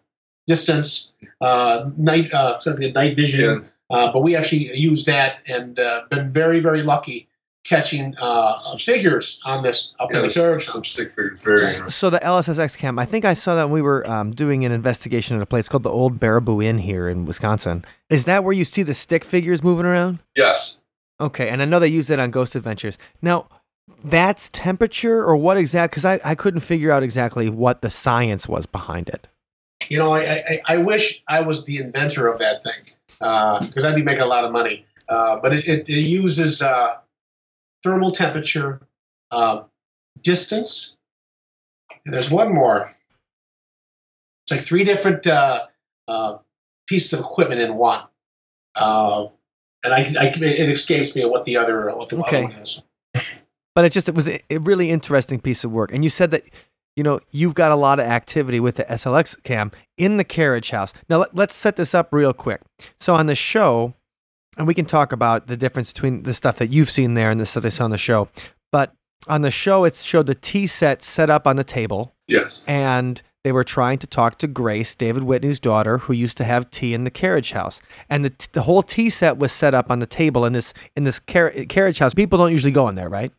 distance, uh, night uh, something night vision. Yeah. Uh, but we actually use that and uh, been very very lucky catching uh, figures on this up in the Yes, carriage. some stick figures. Very interesting. So the LSSX cam, I think I saw that when we were um, doing an investigation at a place called the Old Baraboo Inn here in Wisconsin. Is that where you see the stick figures moving around? Yes. Okay, and I know they use it on Ghost Adventures. Now, that's temperature or what exact? Because I, I couldn't figure out exactly what the science was behind it. You know, I, I, I wish I was the inventor of that thing because I'd be making a lot of money. Uh, but it, it, it uses uh, thermal temperature, uh, distance. And there's one more. It's like three different uh, uh, pieces of equipment in one. Uh, and I, I, it escapes me what the other what the Okay. other one is. But it just it was a, really interesting piece of work. And you said that you know you've got a lot of activity with the SLX cam in the carriage house. Now let, let's set this up real quick. So on the show, and we can talk about the difference between the stuff that you've seen there and the stuff they saw on the show. But on the show, it showed the tea set set up on the table, Yes. and they were trying to talk to Grace, David Whitney's daughter, who used to have tea in the carriage house. And the, the whole tea set was set up on the table in this in this car- carriage house. People don't usually go in there, right?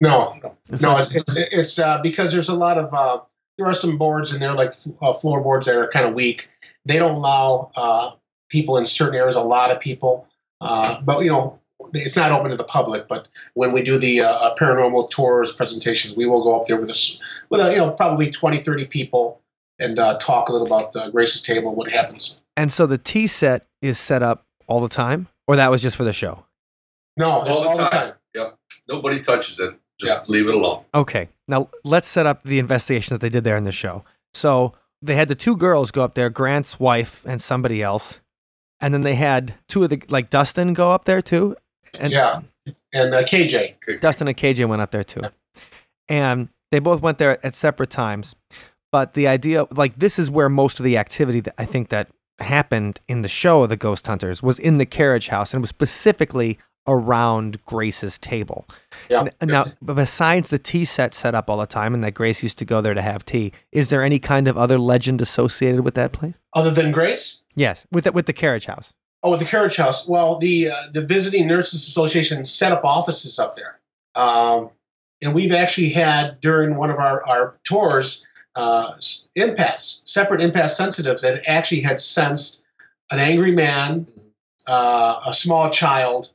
No, no, It's no. It's it's, it's uh, because there's a lot of uh, there are some boards in there like uh, floorboards that are kind of weak. They don't allow uh, people in certain areas. A lot of people, uh, but you know, it's not open to the public. But when we do the uh, paranormal tours presentations, we will go up there with us with a, you know probably 20, 30 people and uh, talk a little about uh, Grace's table, what happens. And so the tea set is set up all the time, or that was just for the show? No, it's all, the time. Yep. Nobody touches it. Just leave it alone. Okay. Now let's set up the investigation that they did there in the show. So they had the two girls go up there, Grant's wife and somebody else, and then they had two of the like Dustin go up there too. And Yeah. And uh, KJ, Dustin and KJ went up there too. And they both went there at separate times. But the idea, like, this is where most of the activity that I think that happened in the show of the Ghost Hunters was in the carriage house, and it was specifically around Grace's table. Yeah. Now, besides the tea set set up all the time, and that Grace used to go there to have tea, is there any kind of other legend associated with that place? other than Grace. Yes, with the, with the carriage house. Oh, with the carriage house. Well, the uh, the Visiting Nurses Association set up offices up there, um, and we've actually had during one of our our tours uh, empaths, separate empath sensitives that actually had sensed an angry man, uh, a small child,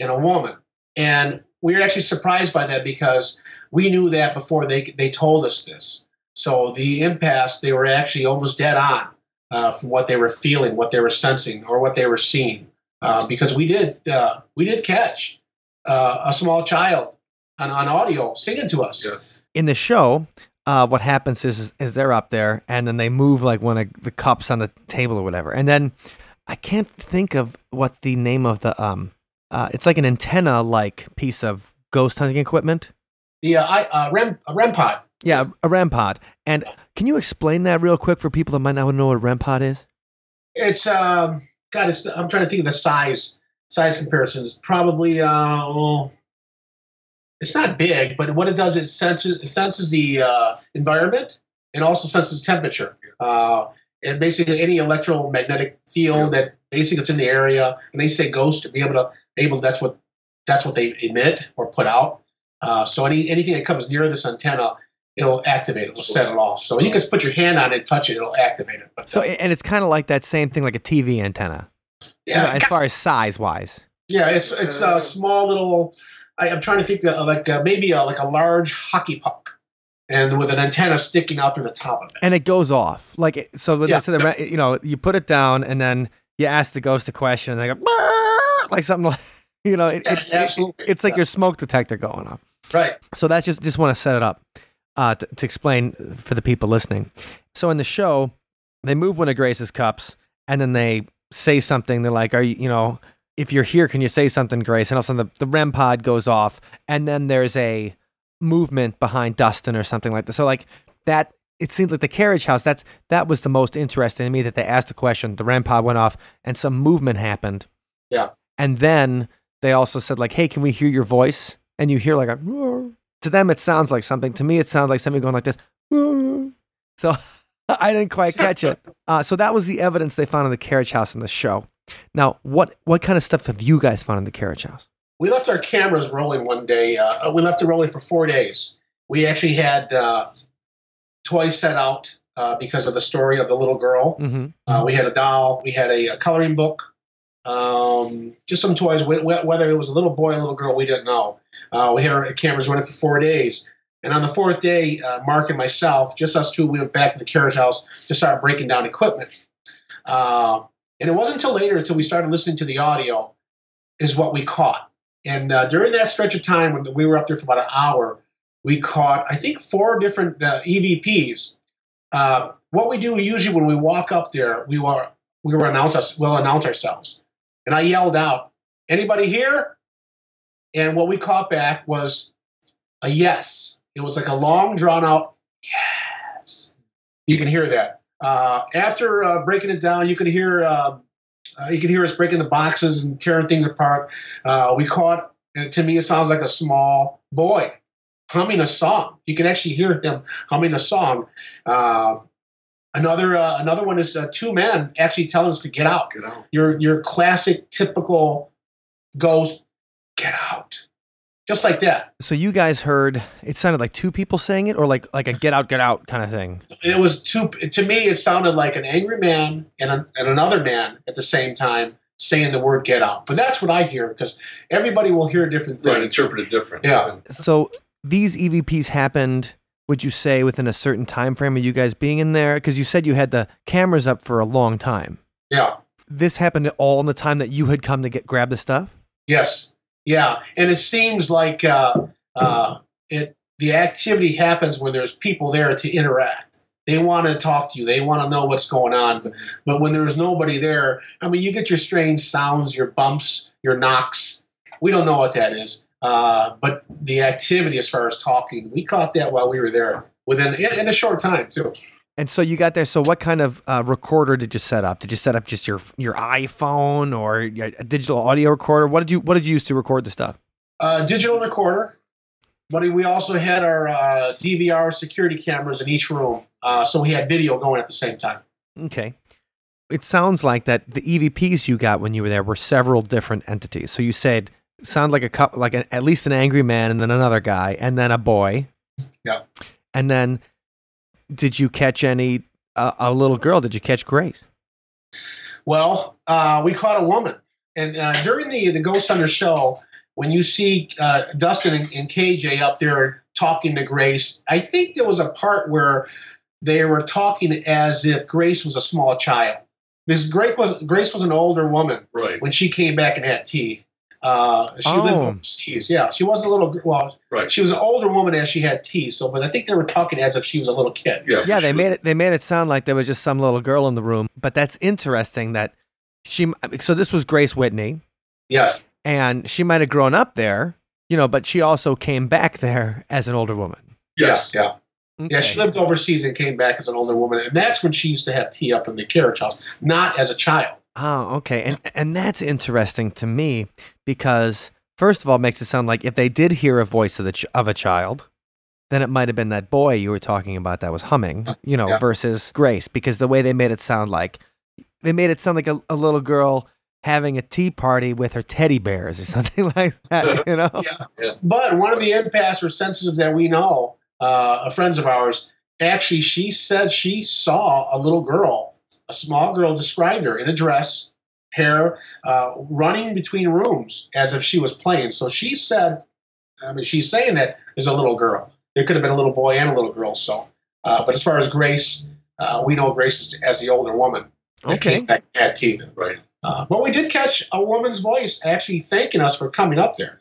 and a woman, and we were actually surprised by that because we knew that before they they told us this. So the empaths, they were actually almost dead on uh, from what they were feeling, what they were sensing, or what they were seeing. Uh, because we did, uh, we did catch uh, a small child on, on audio singing to us. Yes. in the show, uh, what happens is, is they're up there and then they move like one of the cups on the table or whatever. And then I can't think of what the name of the um uh, it's like an antenna like piece of ghost hunting equipment. The uh, I, uh, REM, uh, REM pod. Yeah, a REM pod. And can you explain that real quick for people that might not know what a REM pod is? It's um, God. It's I'm trying to think of the size size comparisons. Probably uh, oh, it's not big, but what it does is senses it senses the uh, environment and also senses temperature. Uh, and basically any electromagnetic field that basically it's in the area, and they say ghost to be able to able that's what that's what they emit or put out. Uh, so any anything that comes near this antenna, it'll activate it, it'll set it off. So you can just put your hand on it, touch it, it'll activate it. But, So uh, and it's kind of like that same thing like a TV antenna. you know, as far as size wise. Yeah, it's it's a small little. I, I'm trying to think of like uh, maybe a, like a large hockey puck, and with an antenna sticking out through the top of it. and it goes off. Like so, Yeah. they say the you know you put it down and then you ask the ghost a question and they go like something like you know it, Yeah, it- it- absolutely. it's like your smoke detector going off. Right. So that's just just want to set it up uh, to, to explain for the people listening. So in the show, they move one of Grace's cups and then they say something. They're like, "Are you you know?" if you're here, can you say something, Grace? And all of a sudden the, the REM pod goes off, and then there's a movement behind Dustin or something like that. So like that, it seemed like the carriage house. That's that was the most interesting to me that they asked a question. The REM pod went off, and some movement happened. Yeah. And then they also said like, "Hey, can we hear your voice?" And you hear like a. "Roar." To them, it sounds like something. To me, it sounds like somebody going like this. "Roar." So I didn't quite catch it. Uh, so that was the evidence they found in the carriage house in the show. Now, what what kind of stuff have you guys found in the carriage house? we left our cameras rolling one day. Uh, we left it rolling for four days. We actually had uh, toys set out uh, because of the story of the little girl. Mm-hmm. Uh, we had a doll. We had a, a coloring book. Um, just some toys. Wh- wh- Whether it was a little boy or a little girl, we didn't know. Uh, we had our cameras running for four days. And on the fourth day, uh, Mark and myself, just us two, we went back to the carriage house to start breaking down equipment. Uh, and it wasn't until later, until we started listening to the audio, is what we caught. And uh, during that stretch of time when we were up there for about an hour, we caught, I think, four different uh, EVPs. Uh, what we do usually when we walk up there, we will we will announce us, we'll announce ourselves. And I yelled out, "Anybody here?" And what we caught back was a yes. It was like a long, drawn out yes. You can hear that. Uh, after uh, breaking it down, you can hear uh, uh, you can hear us breaking the boxes and tearing things apart. Uh, we caught. To me, it sounds like a small boy humming a song. You can actually hear him humming a song. Another uh, another one is uh, two men actually telling us to get out. Get out. Your your classic typical ghost get out, just like that. So you guys heard it sounded like two people saying it, or like like a get out, get out kind of thing. It was two. To me, it sounded like an angry man and, a, and another man at the same time saying the word "get out." But that's what I hear because everybody will hear a different things. Right, interpret it different. Yeah. So these EVPs happened. Would you say within a certain time frame of you guys being in there? Because you said you had the cameras up for a long time. Yeah. This happened all in the time that you had come to get grab the stuff. Yes. Yeah. And it seems like uh, uh, it. The activity happens when there's people there to interact. They want to talk to you. They want to know what's going on. But, but when there's nobody there, I mean, you get your strange sounds, your bumps, your knocks. We don't know what that is. Uh, but the activity, as far as talking, we caught that while we were there within in, in a short time too. And so you got there. So what kind of uh, recorder did you set up? Did you set up just your your iPhone or a digital audio recorder? What did you What did you use to record the stuff? Uh, digital recorder, but we also had our uh, DVR security cameras in each room, uh, so we had video going at the same time. Okay. It sounds like that the EVPs you got when you were there were several different entities. So you said sound like a couple, like an, at least an angry man, and then another guy, and then a boy. Yeah. And then, did you catch any uh, a little girl? Did you catch Grace? Well, uh, we caught a woman, and uh, during the the Ghost Hunter show, when you see uh, Dustin and, and KJ up there talking to Grace, I think there was a part where they were talking as if Grace was a small child. Because Grace was Grace was an older woman Right. when she came back and had tea. Uh, she lived Oh. overseas. Yeah, she wasn't a little. Well, Right. she was an older woman as she had tea. So, but I think they were talking as if she was a little kid. Yeah. Yeah, they made it. They made it sound like there was just some little girl in the room. But that's interesting that she. So this was Grace Whitney, Yes. and she might have grown up there, you know, but she also came back there as an older woman. Yes. Yeah. Yeah, she lived overseas and came back as an older woman, and that's when she used to have tea up in the carriage house, not as a child. Oh, okay. And and that's interesting to me because first of all, it makes it sound like if they did hear a voice of the ch- of a child, then it might have been that boy you were talking about that was humming, you know, Yeah. versus Grace because the way they made it sound like they made it sound like a, a little girl having a tea party with her teddy bears or something like that, you know. Yeah. But one of the empaths or sensitives that we know, uh, a friends of ours, actually, she said she saw a little girl, a small girl, described her in a dress, hair, uh, running between rooms as if she was playing. So she said, I mean, she's saying that there's a little girl. It could have been a little boy and a little girl. So, uh, but as far as Grace, uh, we know Grace as the older woman. that Okay. came back and had teeth. Right. Uh, but we did catch a woman's voice actually thanking us for coming up there.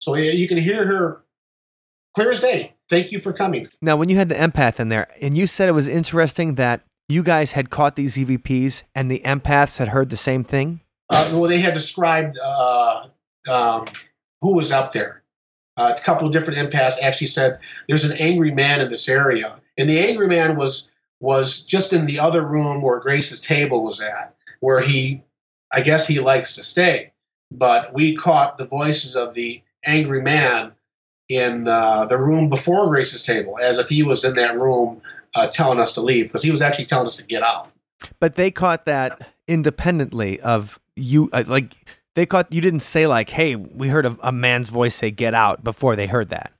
So you can hear her clear as day. Thank you for coming. Now, when you had the empath in there, and you said it was interesting that you guys had caught these EVPs and the empaths had heard the same thing. uh, well, they had described uh, um, who was up there. Uh, a couple of different empaths actually said there's an angry man in this area, and the angry man was was just in the other room where Grace's table was at, where he, I guess he likes to stay. But we caught the voices of the angry man in uh, the room before Grace's table, as if he was in that room uh, telling us to leave, because he was actually telling us to get out. But they caught that independently of you. Uh, like they caught you didn't say like, "Hey, we heard a, a man's voice say get out" before they heard that.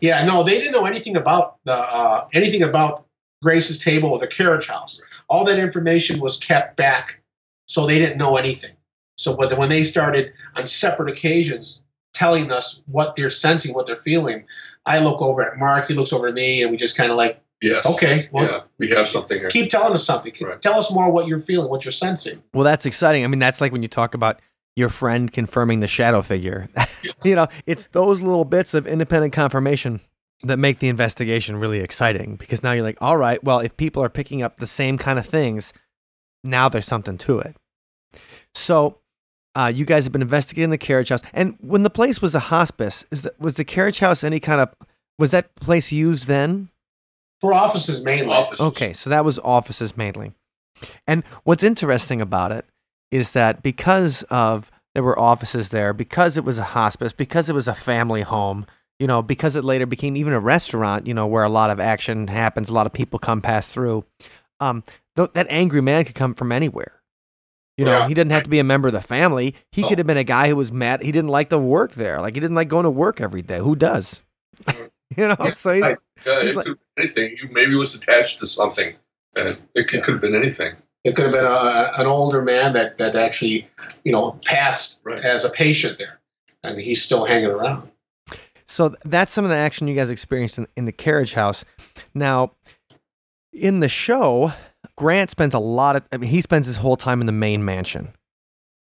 Yeah, no, they didn't know anything about the uh, anything about Grace's table or the carriage house. All that information was kept back, so they didn't know anything. So, but when they started on separate occasions telling us what they're sensing, what they're feeling, I look over at Mark, he looks over at me, and we just kind of like, Yes. okay, well, yeah, we have something here. keep telling us something. Right. Tell us more what you're feeling, what you're sensing. Well, that's exciting. I mean, that's like when you talk about your friend confirming the shadow figure. you know, it's those little bits of independent confirmation that make the investigation really exciting because now you're like, all right, well, if people are picking up the same kind of things, now there's something to it. So, uh, you guys have been investigating the carriage house, and when the place was a hospice, is that was the carriage house any kind of was that place used then? For offices mainly. Offices. Okay, so that was offices mainly. And what's interesting about it is that because of there were offices there, because it was a hospice, because it was a family home, you know, because it later became even a restaurant, you know, where a lot of action happens, a lot of people come pass through. Um, th- that angry man could come from anywhere. You know, Yeah. he didn't have to be a member of the family. He No. could have been a guy who was mad. He didn't like to work there. Like he didn't like going to work every day. Who does? you know, so he, Right. Yeah, it like- could be anything. You maybe was attached to something, and it could, could have been anything. It could have been a, an older man that, that actually, you know, passed Right. as a patient there, and he's still hanging around. So that's some of the action you guys experienced in, in the carriage house. Now, in the show, Grant spends a lot of, I mean, he spends his whole time in the main mansion.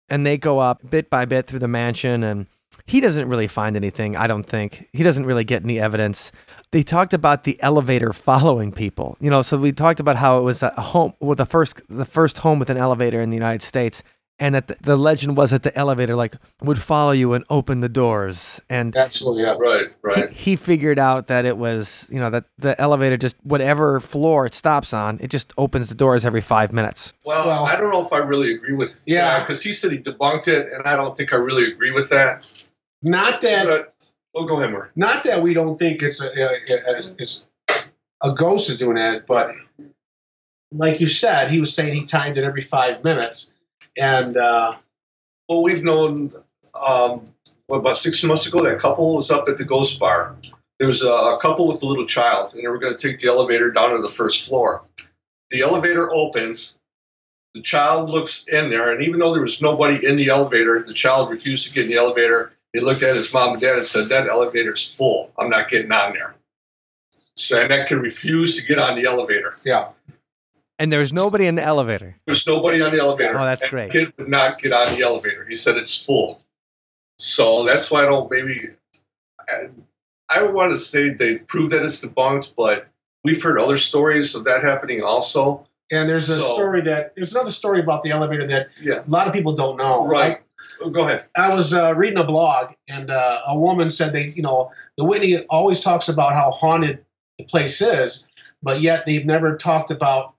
And they go up bit by bit through the mansion, and he doesn't really find anything, I don't think. He doesn't really get any evidence. They talked about the elevator following people. You know, so we talked about how it was a home, well, the first, the first home with an elevator in the United States. And that the, the legend was that the elevator like would follow you and open the doors. And Absolutely, yeah. Right, right. he, he figured out that it was, you know, that the elevator just whatever floor it stops on, it just opens the doors every five minutes. Well, Well- I don't know if I really agree with Yeah. because he said he debunked it, and I don't think I really agree with that. Not that But well, go ahead, Mark. not that we don't think it's a, a, a it's a ghost is doing that, but like you said, he was saying he timed it every five minutes, and uh, Well, we've known um, what, about six months ago that couple was up at the Ghost Bar. There was a, a couple with a little child, and they were going to take the elevator down to the first floor. The elevator opens. The child looks in there, and even though there was nobody in the elevator, the child refused to get in the elevator. He looked at his mom and dad and said, "That elevator's full. I'm not getting on there." So, and that kid refused to get on the elevator. yeah, And there was nobody in the elevator. There's nobody on the elevator. Oh, that's And great. The kid would not get on the elevator. He said it's full. So that's why I don't maybe. I, I don't want to say they prove that it's debunked, but we've heard other stories of that happening also. and there's a So- story that there's another story about the elevator that Yeah. a lot of people don't know. Right. Oh, Go ahead. I was uh, reading a blog, and uh, a woman said they, you know, the Whitney always talks about how haunted the place is, but yet they've never talked about.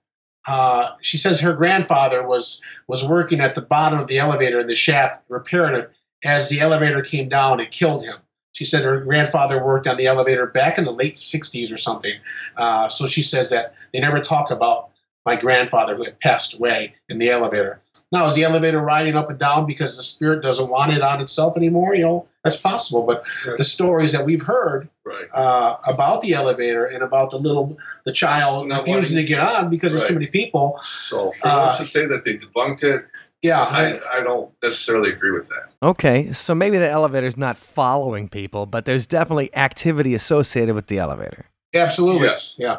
Uh, she says her grandfather was was working at the bottom of the elevator in the shaft, repairing it. As the elevator came down, it killed him. She said her grandfather worked on the elevator back in the late '60s or something. Uh, so she says that they never talk about my grandfather who had passed away in the elevator. Now, is the elevator riding up and down because the spirit doesn't want it on itself anymore? You know, that's possible. But Right. the stories that we've heard Right. uh, about the elevator and about the little, the child Not refusing to get on because there's too many people. So for Uh, them to say that they debunked it, Yeah, I, I, I don't necessarily agree with that. Okay, so maybe the elevator's not following people, but there's definitely activity associated with the elevator. absolutely. Yes. Yeah.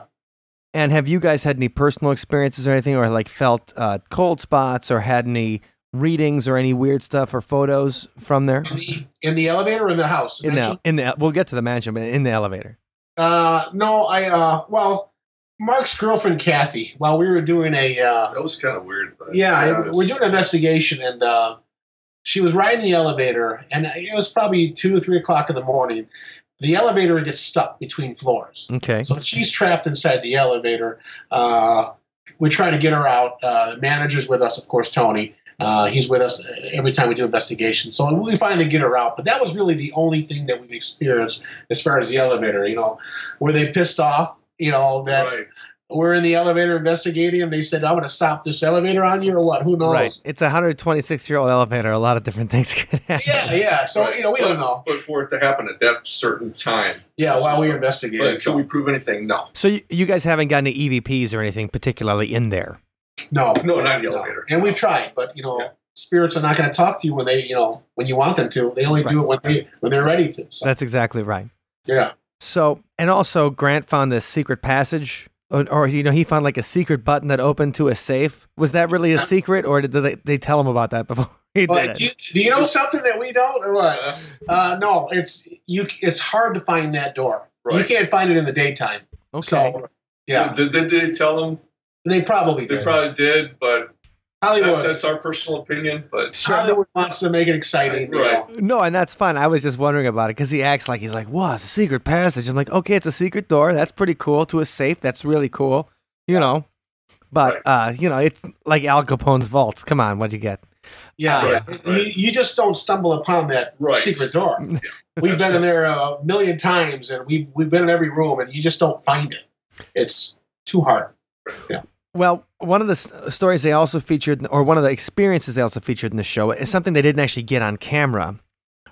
And have you guys had any personal experiences or anything, or like felt uh, cold spots, or had any readings or any weird stuff or photos from there? In the, in the elevator or in the house? In the in the we'll get to the mansion, but in the elevator. Uh, no, I, uh, well, Mark's girlfriend, Kathy, while we were doing a, uh, That was kind of weird. But Yeah, to be I- honest. we're doing an investigation, and uh, she was riding the elevator, and it was probably two or three o'clock in the morning. The elevator gets stuck between floors. Okay. So she's trapped inside the elevator. Uh, we're trying to get her out. Uh, the manager's with us, of course, Tony. Uh, he's with us every time we do investigations. So we finally get her out. But that was really the only thing that we've experienced as far as the elevator. You know, were they pissed off? You know that Right. We're in the elevator investigating, and they said, "I'm going to stop this elevator on you," or what? Who knows? Right. It's a 126 year old elevator. A lot of different things could happen. Yeah, yeah. So Right. you know, we but, don't know. But for it to happen at that certain time, Yeah, while we were but investigating. until we prove anything, no, So you, you guys haven't gotten any EVPs or anything particularly in there. no, no, not the no. elevator. And we've tried, but you know, Yeah. spirits are not going to talk to you when they, you know, when you want them to. They only do it when they when they're ready to. So That's exactly right. yeah. So, and also Grant found this secret passage, or, or you know, he found like a secret button that opened to a safe. Was that really a secret, or did they, they tell him about that before he But did do, you, do you know something that we don't, or what? Uh, no, it's you. It's hard to find that door. You can't find it in the daytime. Okay. So yeah, Did, did they tell him they probably did. They probably did, but that, Hollywood. that's our personal opinion. But sure. No, Hollywood wants to make it exciting. you Right. know. no, and that's fine. I was just wondering about it because he acts like he's like, "Wow, it's a secret passage." I'm like, "Okay, it's a secret door. That's pretty cool." To a safe, that's really cool. You know, but uh, you know, it's like Al Capone's vaults. Come on, what'd you get? Yeah, Right, yeah. right. You, you just don't stumble upon that Right. secret door. We've been in there a million times, and we've we've been in every room, and you just don't find it. It's too hard. Well, one of the s- stories they also featured, or one of the experiences they also featured in the show, is something they didn't actually get on camera,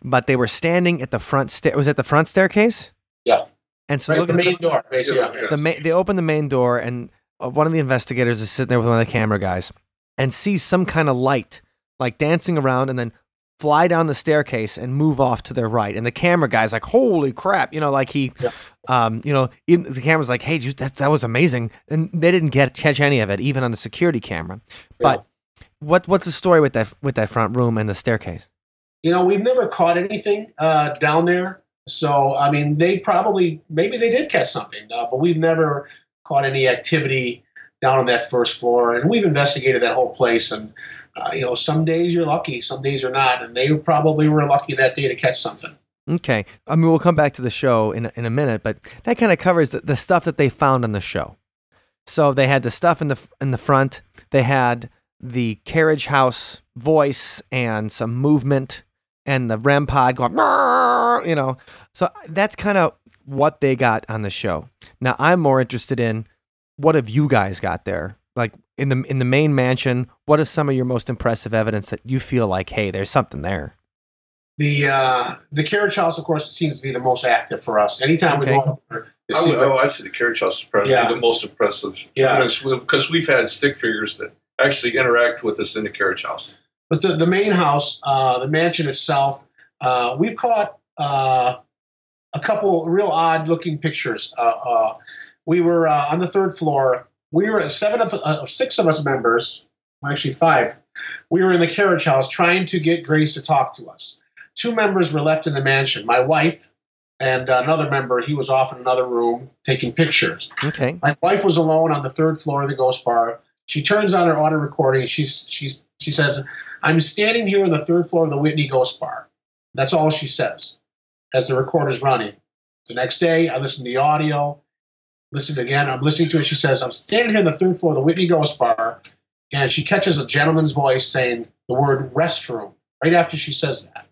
but they were standing at the front stair. Was it the front staircase? Yeah. And so Right, look the at main door, basically. Yeah, Yeah. yeah. the ma- they open the main door, and uh, one of the investigators is sitting there with one of the camera guys, and sees some kind of light, like dancing around, and then fly down the staircase and move off to their right. And the camera guy's like, "Holy crap!" You know, like he, Yeah. um, you know, even, the camera's like, "Hey, dude, that that was amazing," and they didn't get catch any of it, even on the security camera. But what what's the story with that with that front room and the staircase? You know, we've never caught anything uh, down there. So, I mean, they probably, maybe they did catch something, uh, but we've never caught any activity down on that first floor. And we've investigated that whole place. And, uh, you know, some days you're lucky, some days you're not. And they probably were lucky that day to catch something. Okay, I mean we'll come back to the show in in a minute, but that kind of covers the, the stuff that they found on the show. So they had the stuff in the in the front. They had the carriage house voice and some movement, and the REM pod going, you know. So that's kind of what they got on the show. Now I'm more interested in what have you guys got there, like in the in the main mansion. What is some of your most impressive evidence that you feel like, hey, there's something there? The uh, the carriage house, of course, seems to be the most active for us. Anytime we Okay. go up there, it I seems would, like- oh, I'd say the carriage house is probably Yeah. the most impressive. Yeah. because we've had stick figures that actually interact with us in the carriage house. But the, the main house, uh, the mansion itself, uh, we've caught uh, a couple real odd looking pictures. Uh, uh, we were uh, on the third floor. We were seven of uh, six of us members, well, actually five. We were in the carriage house trying to get Grace to talk to us. Two members were left in the mansion. My wife and another member. He was off in another room taking pictures. Okay, My wife was alone on the third floor of the ghost bar. She turns on her auto recording. She's she's she says, "I'm standing here on the third floor of the Whitney Ghost Bar." That's all she says as the recorder's running. The next day, I listen to the audio. Listened again. I'm listening to it. She says, "I'm standing here in the third floor of the Whitney Ghost Bar," and she catches a gentleman's voice saying the word "restroom" right after she says that.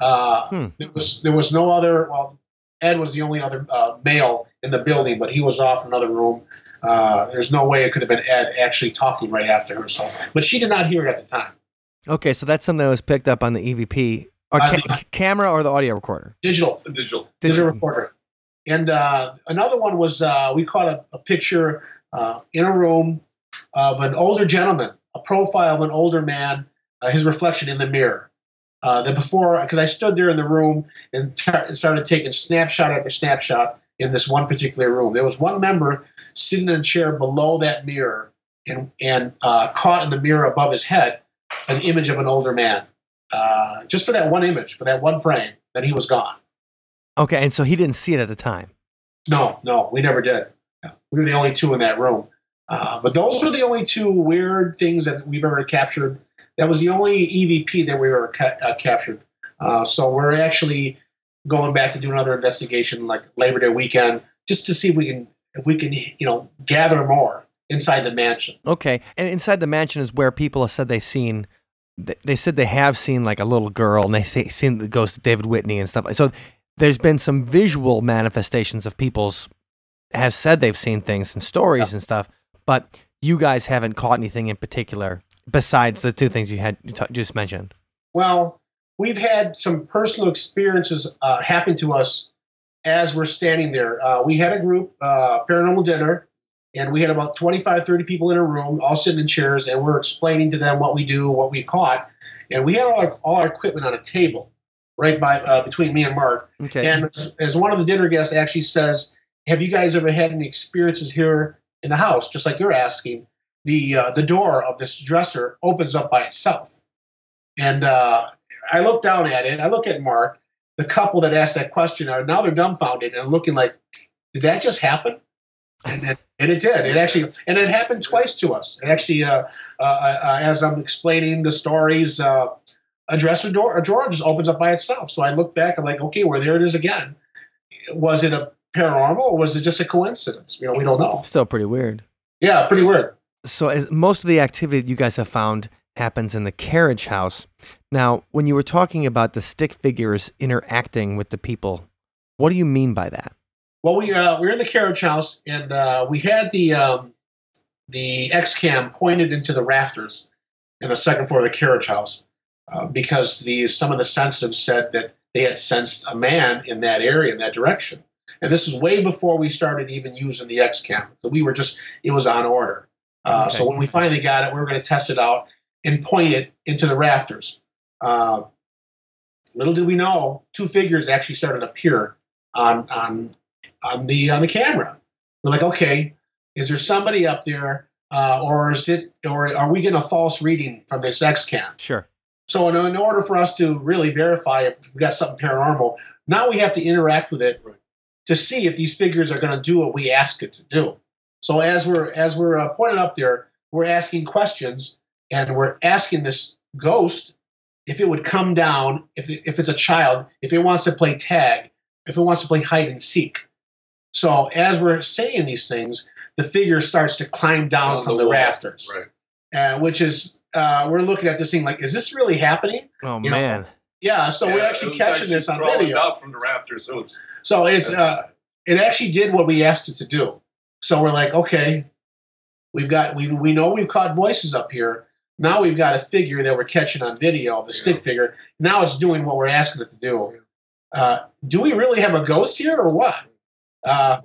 Uh, Hmm. There was there was no other. Well, Ed was the only other uh, male in the building, but he was off in another room. Uh, there's no way it could have been Ed actually talking right after her. So, but she did not hear it at the time. Okay, so that's something that was picked up on the EVP or Uh, ca- the- camera or the audio recorder. Digital, Digital. digital recorder. And uh, another one was uh, we caught a, a picture uh, in a room of an older gentleman, a profile of an older man, uh, his reflection in the mirror. Uh, the before, because I stood there in the room and, t- and started taking snapshot after snapshot in this one particular room. There was one member sitting in a chair below that mirror and, and uh, caught in the mirror above his head an image of an older man. Just for that one image, for that one frame, then he was gone. Okay, and so he didn't see it at the time. No, no, we never did. We were the only two in that room. Uh, but those were the only two weird things that we've ever captured That was the only EVP that we ever ca- uh, captured. Uh, so we're actually going back to do another investigation, like Labor Day weekend, just to see if we can if we can you know gather more inside the mansion. Okay, and inside the mansion is where people have said they've seen. They said they have seen like a little girl, and they say seen the ghost of David Whitney and stuff. So there's been some visual manifestations of people's have said they've seen things and stories and stuff, but you guys haven't caught anything in particular besides the two things you had you t- just mentioned. Well, we've had some personal experiences uh, happen to us as we're standing there. Uh, we had a group, uh, paranormal dinner, and we had about 25, 30 people in a room, all sitting in chairs, and we're explaining to them what we do, what we caught. And we had all our, all our equipment on a table right by uh, between me and Mark. Okay. And as, as one of the dinner guests actually says, "Have you guys ever had any experiences here in the house?" Just like you're asking, the uh, the door of this dresser opens up by itself, and uh, I look down at it. I look at Mark. The couple that asked that question are now they're dumbfounded and looking like, "Did that just happen?" And it, and it did. It actually, and it happened twice to us. It actually, uh, uh, uh, as I'm explaining the stories, uh, a dresser door, a drawer just opens up by itself. So I look back, I'm like, okay, well, there it is again. Was it a paranormal or was it just a coincidence? You know, we don't know. Still pretty weird. Yeah, pretty weird. So as most of the activity you guys have found happens in the carriage house. Now, when you were talking about the stick figures interacting with the people, what do you mean by that? Well, we uh, we were in the carriage house, and uh, we had the um, the X cam pointed into the rafters in the second floor of the carriage house uh, because the some of the sensitives said that they had sensed a man in that area in that direction. And this is way before we started even using the X cam. So we were just it was on order. Uh, So when we finally got it, we were going to test it out and point it into the rafters. Uh, little did we know, two figures actually started to appear on on on the on the camera. We're like, okay, is there somebody up there, uh, or is it, or are we getting a false reading from this X cam? Sure. So in, in order for us to really verify if we got something paranormal, now we have to interact with it to see if these figures are going to do what we ask it to do. So as we're as we're uh, pointed up there, we're asking questions and we're asking this ghost if it would come down, if it, if it's a child, if it wants to play tag, if it wants to play hide and seek. So as we're saying these things, the figure starts to climb down On from the rafters, Right. uh, which is uh, we're looking at this thing like, is this really happening? Oh You know, man. Yeah. So we're actually catching actually this on crawling video. Out from the rafters. So it's So it's uh, it actually did what we asked it to do. So we're like, okay, we've got we we know we've caught voices up here. Now we've got a figure that we're catching on video, the stick Yeah. figure. Now it's doing what we're asking it to do. Uh, do we really have a ghost here or what? Uh,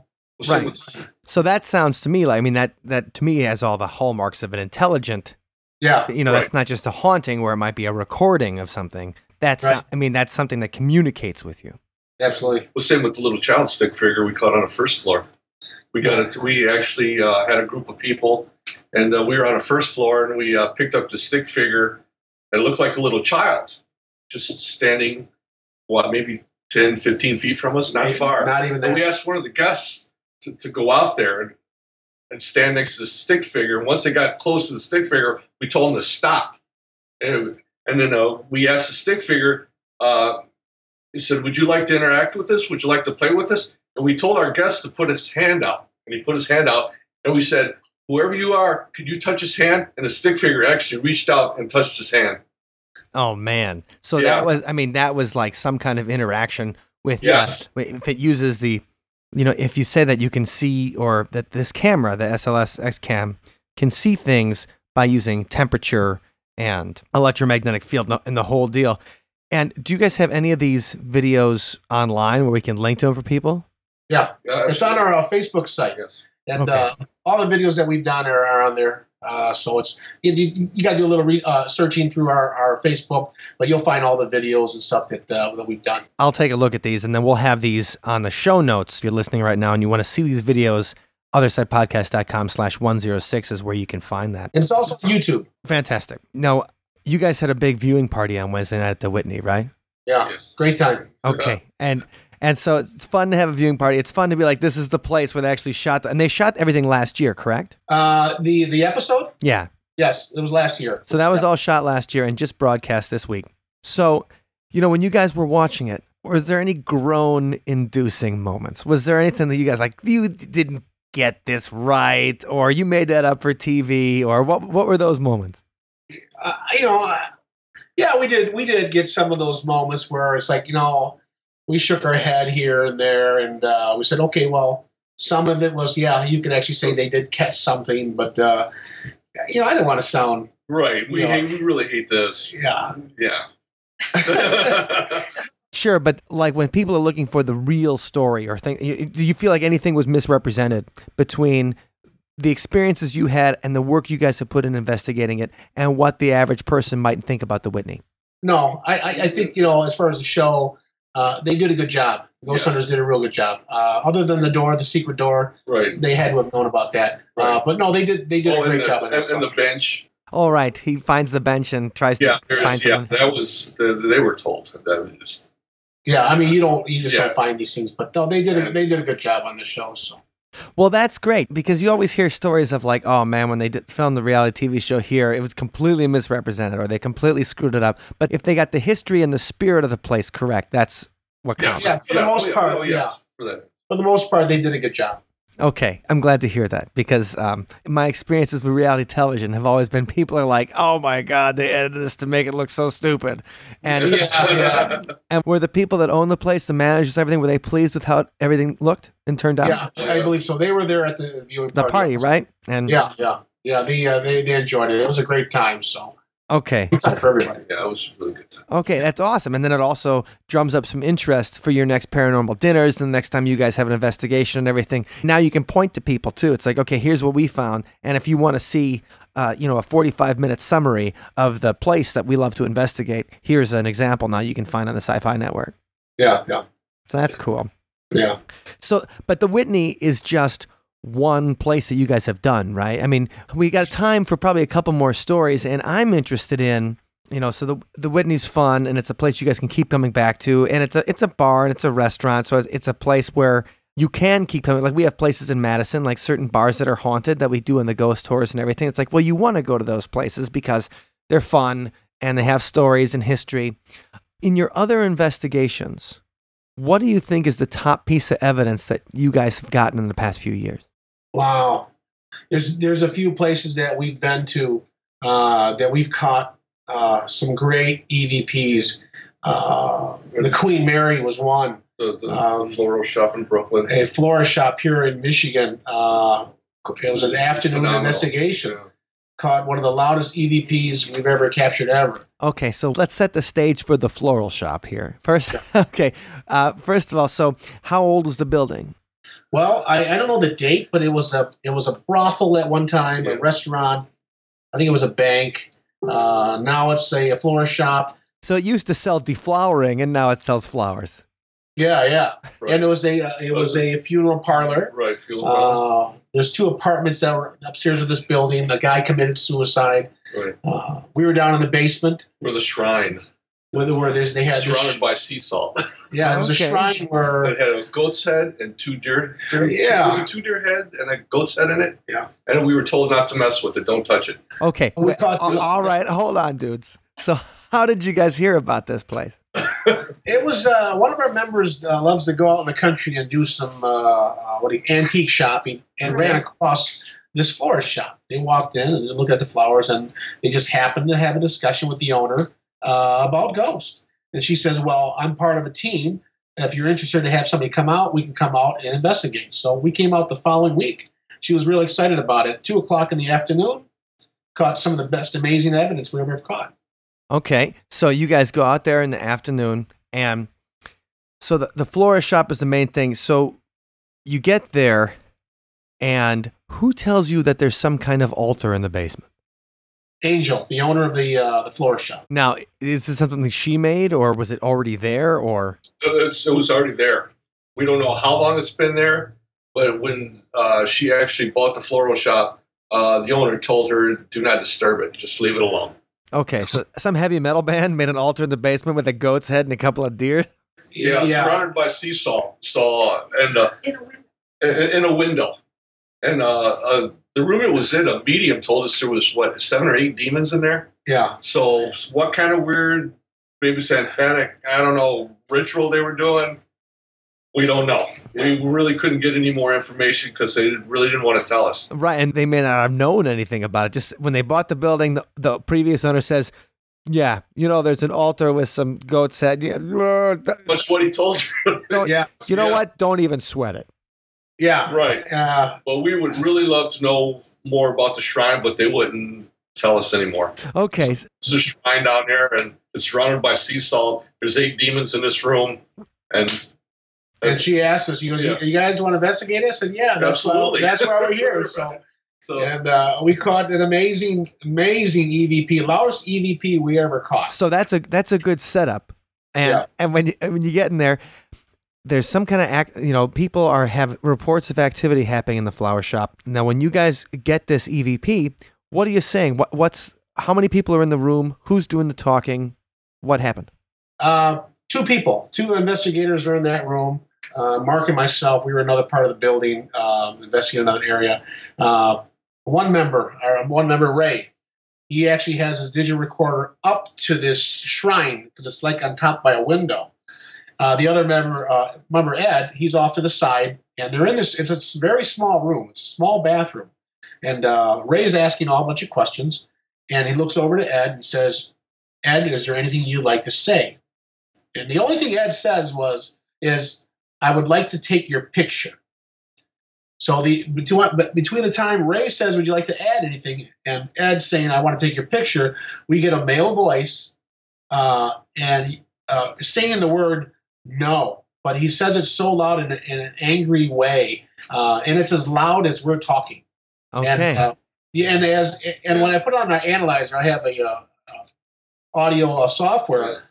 Right. So that sounds to me like I mean that that to me has all the hallmarks of an intelligent. Yeah, You know, Right. that's not just a haunting where it might be a recording of something. That's Right. I mean that's something that communicates with you. absolutely. Well, same with the little child stick figure we caught on the first floor. We got it. We actually uh, had a group of people, and uh, we were on a first floor, and we uh, picked up the stick figure. It looked like a little child, just standing, what, maybe 10, 15 feet from us, not Maybe- far. Not even that. And we asked one of the guests to, to go out there and, and stand next to the stick figure. And once they got close to the stick figure, we told him to stop. And, and then uh, we asked the stick figure, uh, he said, Would you like to interact with us? Would you like to play with us? And we told our guest to put his hand out. And he put his hand out. And we said, Whoever you are, could you touch his hand? And the stick figure actually reached out and touched his hand. Oh man. So Yeah. that was I mean that was like some kind of interaction with Yes. uh, if it uses the you know if you say that you can see or that this camera the SLS X cam can see things by using temperature and electromagnetic field and the- whole deal. And do you guys have any of these videos online where we can link to them for people? Yeah, Uh, it's on our uh, Facebook site, Yes. and Okay. uh, all the videos that we've done are, are on there. Uh, so it's you, you, you got to do a little re, uh, searching through our, our Facebook, but you'll find all the videos and stuff that uh, that we've done. I'll take a look at these and then we'll have these on the show notes. If you're listening right now and you want to see these videos, othersidepodcast.com slash 106 is where you can find that. And it's also on YouTube. Fantastic. Now, you guys had a big viewing party on Wednesday night at the Whitney, right? Yeah, Yes. great time. Okay. And and so it's fun to have a viewing party. It's fun to be like, this is the place where they actually shot, the, and they shot everything last year, correct? Uh, the the episode, Yeah. Yes, it was last year. So that was all shot last year and just broadcast this week. So, you know, when you guys were watching it, was there any groan inducing moments? Was there anything that you guys like, you didn't get this right, or you made that up for TV, or what, what were those moments? uh, you know, uh, yeah, we did we did get some of those moments where it's like you know we shook our head here and there, and uh, we said, okay, well, some of it was yeah, you can actually say they did catch something, but uh, you know, I didn't want to sound Right. We Yeah. hate, we really hate this. yeah. Yeah. Sure, but like when people are looking for the real story or thing, do you feel like anything was misrepresented between the experiences you had and the work you guys have put in investigating it and what the average person might think about the Whitney? No, I, I, I think you know as far as the show, uh, they did a good job. Ghost Yes. Hunters did a real good job. Uh, other than the door, the secret door, right. they had to have known about that. Uh, Right. but no, they did they did Oh, a great the, job. on and, that and the stuff. bench. All right, he finds the bench and tries Yeah, to there's, find yeah, something. that was the, they were told. That was just, yeah, I mean you don't you just Yeah. don't find these things, but no, they did, a, they did a good job on the show. So. Well, that's great because you always hear stories of like, oh man, when they did film the reality TV show here, it was completely misrepresented or they completely screwed it up. But if they got the history and the spirit of the place correct, that's what counts. Yeah, for the most oh, part, oh, yes, for that. For the most part, they did a good job. Okay, I'm glad to hear that because um, my experiences with reality television have always been people are like, "Oh my god, they edited this to make it look so stupid," and Yeah, and were the people that own the place, the managers, everything, were they pleased with how everything looked and turned out? Yeah, I believe so. They were there at the viewing the party, right? And Yeah, yeah, yeah. They uh, they they enjoyed it. It was a great time. So okay, good time for everybody. Yeah, it was a really good time. okay, that's awesome. And then it also drums up some interest for your next paranormal dinners and the next time you guys have an investigation and everything. Now you can point to people too. It's like, okay, here's what we found, and if you want to see. Uh, you know, a 45 minute summary of the place that we love to investigate. Here's an example now you can find on the Sci Fi Network. Yeah, yeah, So that's cool. yeah. So, but the Whitney is just one place that you guys have done, right? I mean, we got time for probably a couple more stories, and I'm interested in, you know, so the the Whitney's fun, and it's a place you guys can keep coming back to, and it's a it's a bar and it's a restaurant, so it's, it's a place where you can keep coming. Like we have places in Madison, like certain bars that are haunted that we do in the ghost tours and everything. It's like, well, you want to go to those places because they're fun and they have stories and history. In your other investigations, what do you think is the top piece of evidence that you guys have gotten in the past few years? Wow. There's there's a few places that we've been to uh, that we've caught uh, some great EVPs. Uh, the Queen Mary was one. The, the, Um, the floral shop in Brooklyn. A florist shop here in Michigan. Uh, it was an afternoon Phenomenal. investigation. Yeah. Caught one of the loudest EVPs we've ever captured ever. Okay, so let's set the stage for the floral shop here. First, okay, uh, first of all, so how old was the building? Well, I, I don't know the date, but it was a it was a brothel at one time, Yeah. a restaurant. I think it was a bank. Uh, now it's a, a florist shop. So it used to sell deflowering, and now it sells flowers. Yeah, yeah. Right. And it was a uh, it was a funeral parlor. right. Feel Uh, there's two apartments that were upstairs of this building. A guy committed suicide. Right. Uh, we were down in the basement Or the shrine. where, where there's they had this, Surrounded by sea salt. yeah it was Okay. a shrine where it had a goat's head and two deer. deer Yeah. Was it two deer head and a goat's head in it? Yeah. And we were told not to mess with it. Don't touch it. Okay, We wait, caught- all- all right, hold on, dudes. So how did you guys hear about this place? It was uh, one of our members uh, loves to go out in the country and do some uh, uh, what do you, antique shopping, and ran across this florist shop. They walked in and they looked at the flowers, and they just happened to have a discussion with the owner uh, about Ghost. And she says, "Well, I'm part of a team. If you're interested to have somebody come out, we can come out and investigate." So we came out the following week. She was really excited about it. Two o'clock in the afternoon, caught some of the best amazing evidence we ever have caught. Okay, so you guys go out there in the afternoon, and so the, the florist shop is the main thing. So you get there, and who tells you that there's some kind of altar in the basement? Angel, the owner of the uh, the florist shop. Now, is this something she made, or was it already there, or It's, it was already there. We don't know how long it's been there, but when uh, she actually bought the floral shop, uh, the owner told her, "Do not disturb it. Just leave it alone." okay? So some heavy metal band made an altar in the basement with a goat's head and a couple of deer. Yeah, surrounded by sea salt, saw and uh, in a window. in, in a window, and uh, uh, the room it was in, a medium told us there was what seven or eight demons in there. Yeah. So what kind of weird, maybe satanic, I don't know, ritual they were doing? We don't know. We really couldn't get any more information because they really didn't want to tell us. Right, and they may not have known anything about it. Just when they bought the building, the, the previous owner says, "Yeah, you know, there's an altar with some goats head. Yeah, uh, That's what he told you. don't- Yeah. you know Yeah. what? Don't even sweat it." Yeah. Right. Uh, But we would really love to know more about the shrine, but they wouldn't tell us anymore. Okay, s- There's a shrine down there, and it's surrounded by sea salt. There's eight demons in this room, and and she asked us, "You goes, Yeah. you guys want to investigate this?" And yeah, that's Absolutely. Why, that's why we're here. So, so and uh, we caught an amazing, amazing EVP, loudest EVP we ever caught. so that's a that's a good setup, and Yeah. and when you, when you get in there, there's some kind of act. You know, people are have reports of activity happening in the flower shop. Now, when you guys get this EVP, what are you saying? What what's how many people are in the room? Who's doing the talking? What happened? Uh, two people, two investigators are in that room. Uh, Mark and myself, we were another part of the building, um, investigating another area. Uh, one member, or one member, Ray, he actually has his digital recorder up to this shrine because it's like on top by a window. Uh, the other member, uh, member Ed, he's off to the side, and they're in this. It's a very small room. It's a small bathroom, and uh, Ray's asking all a bunch of questions, and he looks over to Ed and says, "Ed, is there anything you'd like to say?" And the only thing Ed says was, "Is I would like to take your picture." So the between between the time Ray says, "Would you like to add anything?" and Ed saying, "I want to take your picture," we get a male voice, uh, and uh, saying the word "no," but he says it so loud in, in an angry way, uh, and it's as loud as we're talking. Okay. And, uh, yeah, and as and when I put on our analyzer, I have a uh, uh, audio uh, software.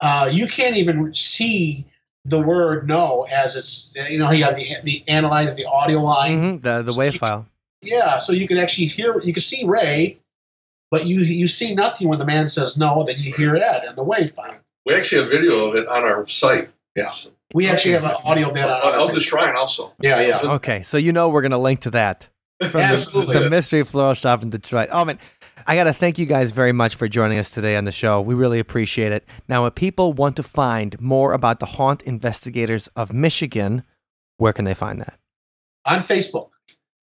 Uh, you can't even see the word "no" as it's you know you have the the analyze the audio line. Mhm, The the wave file. Yeah, so you can actually hear you can see Ray, but you you see nothing when the man says no. Then you hear Ed and the wave file. we actually have video of it on our site. Yeah. So- We actually have an audio of that on our of the Facebook. shrine also. Yeah, yeah. Okay, so you know we're gonna link to that. from the- Absolutely. The, mystery floral shop in Detroit. Oh man, I gotta thank you guys very much for joining us today on the show. We really appreciate it. Now, if people want to find more about the haunt investigators of Michigan, where can they find that? on Facebook,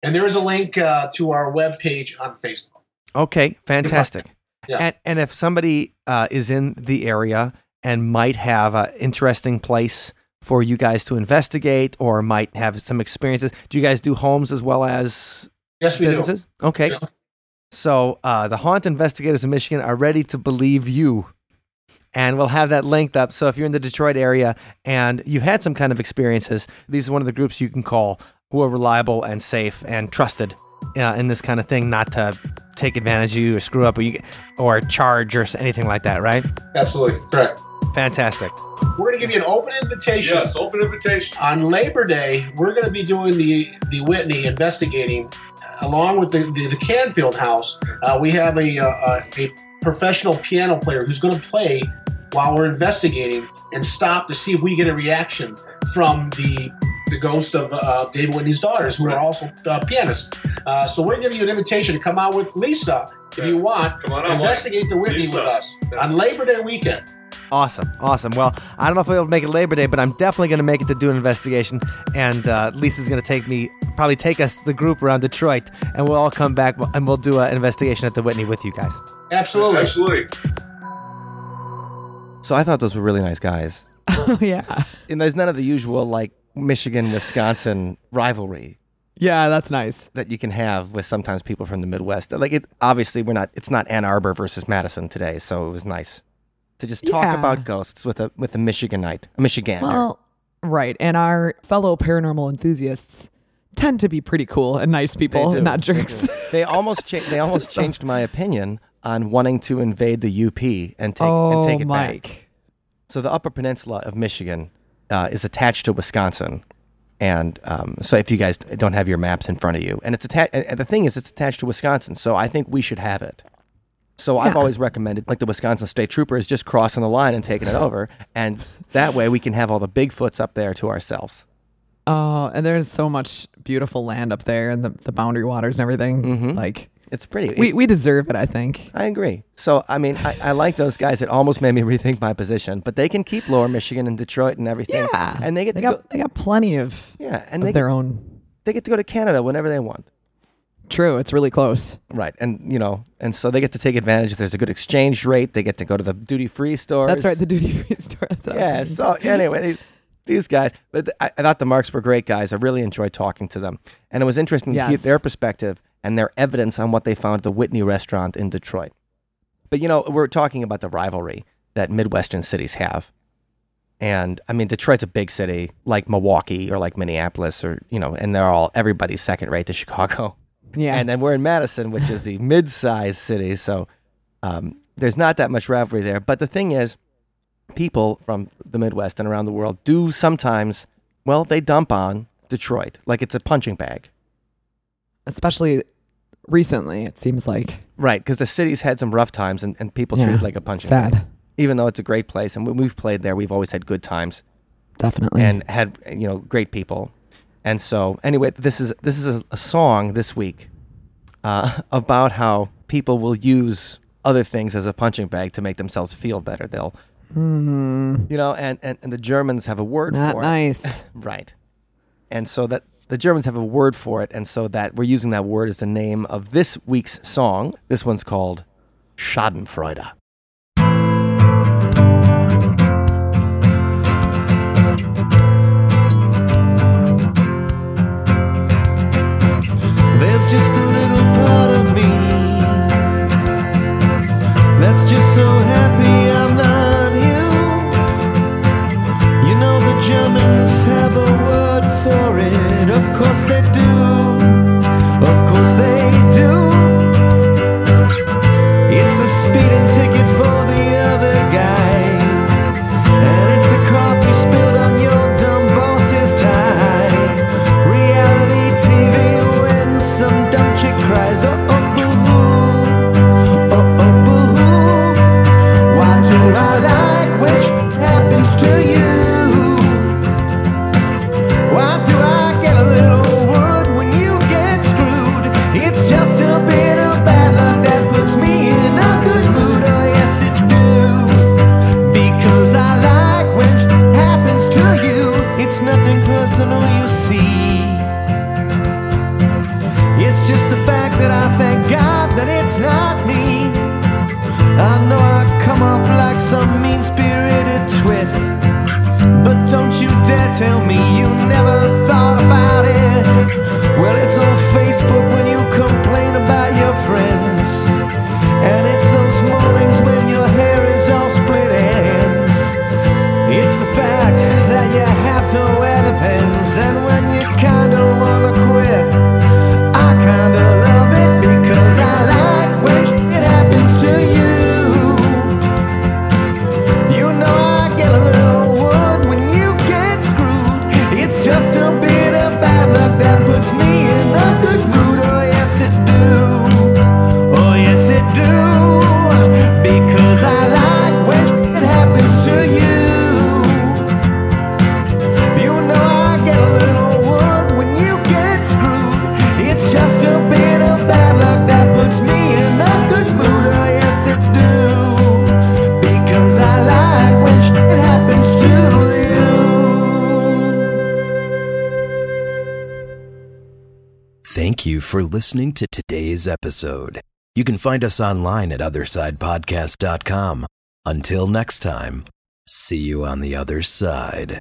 and there is a link uh, to our webpage on Facebook. Okay, fantastic. Yeah. And and if somebody uh, is in the area and might have an interesting place for you guys to investigate or might have some experiences, do you guys do homes as well as Yes, we do. businesses? Okay. Yeah. So uh, the haunt investigators in Michigan are ready to believe you. And we'll have that linked up. So if you're in the Detroit area and you've had some kind of experiences, these are one of the groups you can call who are reliable and safe and trusted uh, in this kind of thing, not to take advantage of you or screw up or, you, or charge or anything like that, right? Absolutely correct. Fantastic. We're going to give you an open invitation. Yes, open invitation. On Labor Day, we're going to be doing the the Whitney investigating, uh, along with the the, the Canfield House. Uh, we have a, uh, a professional piano player who's going to play while we're investigating and stop to see if we get a reaction from the the ghost of uh, David Whitney's daughters, who are also uh, pianists. Uh, so we're giving you an invitation to come out with Lisa if you want. Come on out, investigate the Whitney Lisa. with us Yeah. on Labor Day weekend. Awesome, awesome. Well, I don't know if we'll make it Labor Day, but I'm definitely going to make it to do an investigation. And uh, Lisa's going to take me, probably take us, the group around Detroit, and we'll all come back and we'll do an investigation at the Whitney with you guys. Absolutely. Absolutely. So I thought those were really nice guys. Oh yeah, And there's none of the usual like Michigan Wisconsin rivalry yeah, that's nice. that you can have with sometimes people from the Midwest. Like it obviously we're not it's not Ann Arbor versus Madison today, so it was nice to just talk Yeah. about ghosts with a with a Michiganite, a Michigander. Well, right, and our fellow paranormal enthusiasts tend to be pretty cool and nice people, do. not jerks. they almost cha- they almost changed my opinion on wanting to invade the UP and take oh, and take it back. So the Upper Peninsula of Michigan uh, is attached to Wisconsin, and um, so if you guys don't have your maps in front of you, and it's attached, and the thing is, it's attached to Wisconsin, so I think we should have it. So I've always recommended, like the Wisconsin State Troopers, just crossing the line and taking it over, and that way we can have all the Bigfoots up there to ourselves. Oh, and there's so much beautiful land up there and the, the boundary waters and everything. Mhm. Like It's pretty. we, we deserve it, I think. I agree. So, I mean, I, I like those guys. It almost made me rethink my position, but they can keep Lower Michigan and Detroit and everything. Yeah. and they get They to go, got they got plenty of, yeah, and of they their own. they get to go to Canada whenever they want. True, it's really close. Right, and you know, and so they get to take advantage. If there's a good exchange rate, they get to go to the duty free store. That's right, the duty free store. Yeah. So anyway, these, these guys, but I, I thought the Marks were great guys. I really enjoyed talking to them, and it was interesting to hear their perspective and their evidence on what they found at the Whitney restaurant in Detroit. But you know, we're talking about the rivalry that Midwestern cities have. And I mean, Detroit's a big city, like Milwaukee or like Minneapolis, or you know, and they're all everybody's second rate to Chicago. Yeah, And then we're in Madison, which is the mid-sized city, so um, there's not that much rivalry there. But the thing is, people from the Midwest and around the world do sometimes, well, they dump on Detroit like it's a punching bag, especially recently, it seems like right? Because the city's had some rough times, and, and people treat it like a punching bag. sad. Even though it's a great place, and when we've played there, we've always had good times Definitely. and had you know great people. And so, anyway, this is this is a, a song this week uh, about how people will use other things as a punching bag to make themselves feel better. They'll, Hmm, you know, and, and, and the Germans have a word not for nice. it, right? And so that the Germans have a word for it, and so that we're using that word as the name of this week's song. This one's called Schadenfreude. Just a little part of me. That's just so happy listening to today's episode. You can find us online at othersidepodcast.com. Until next time, see you on the other side.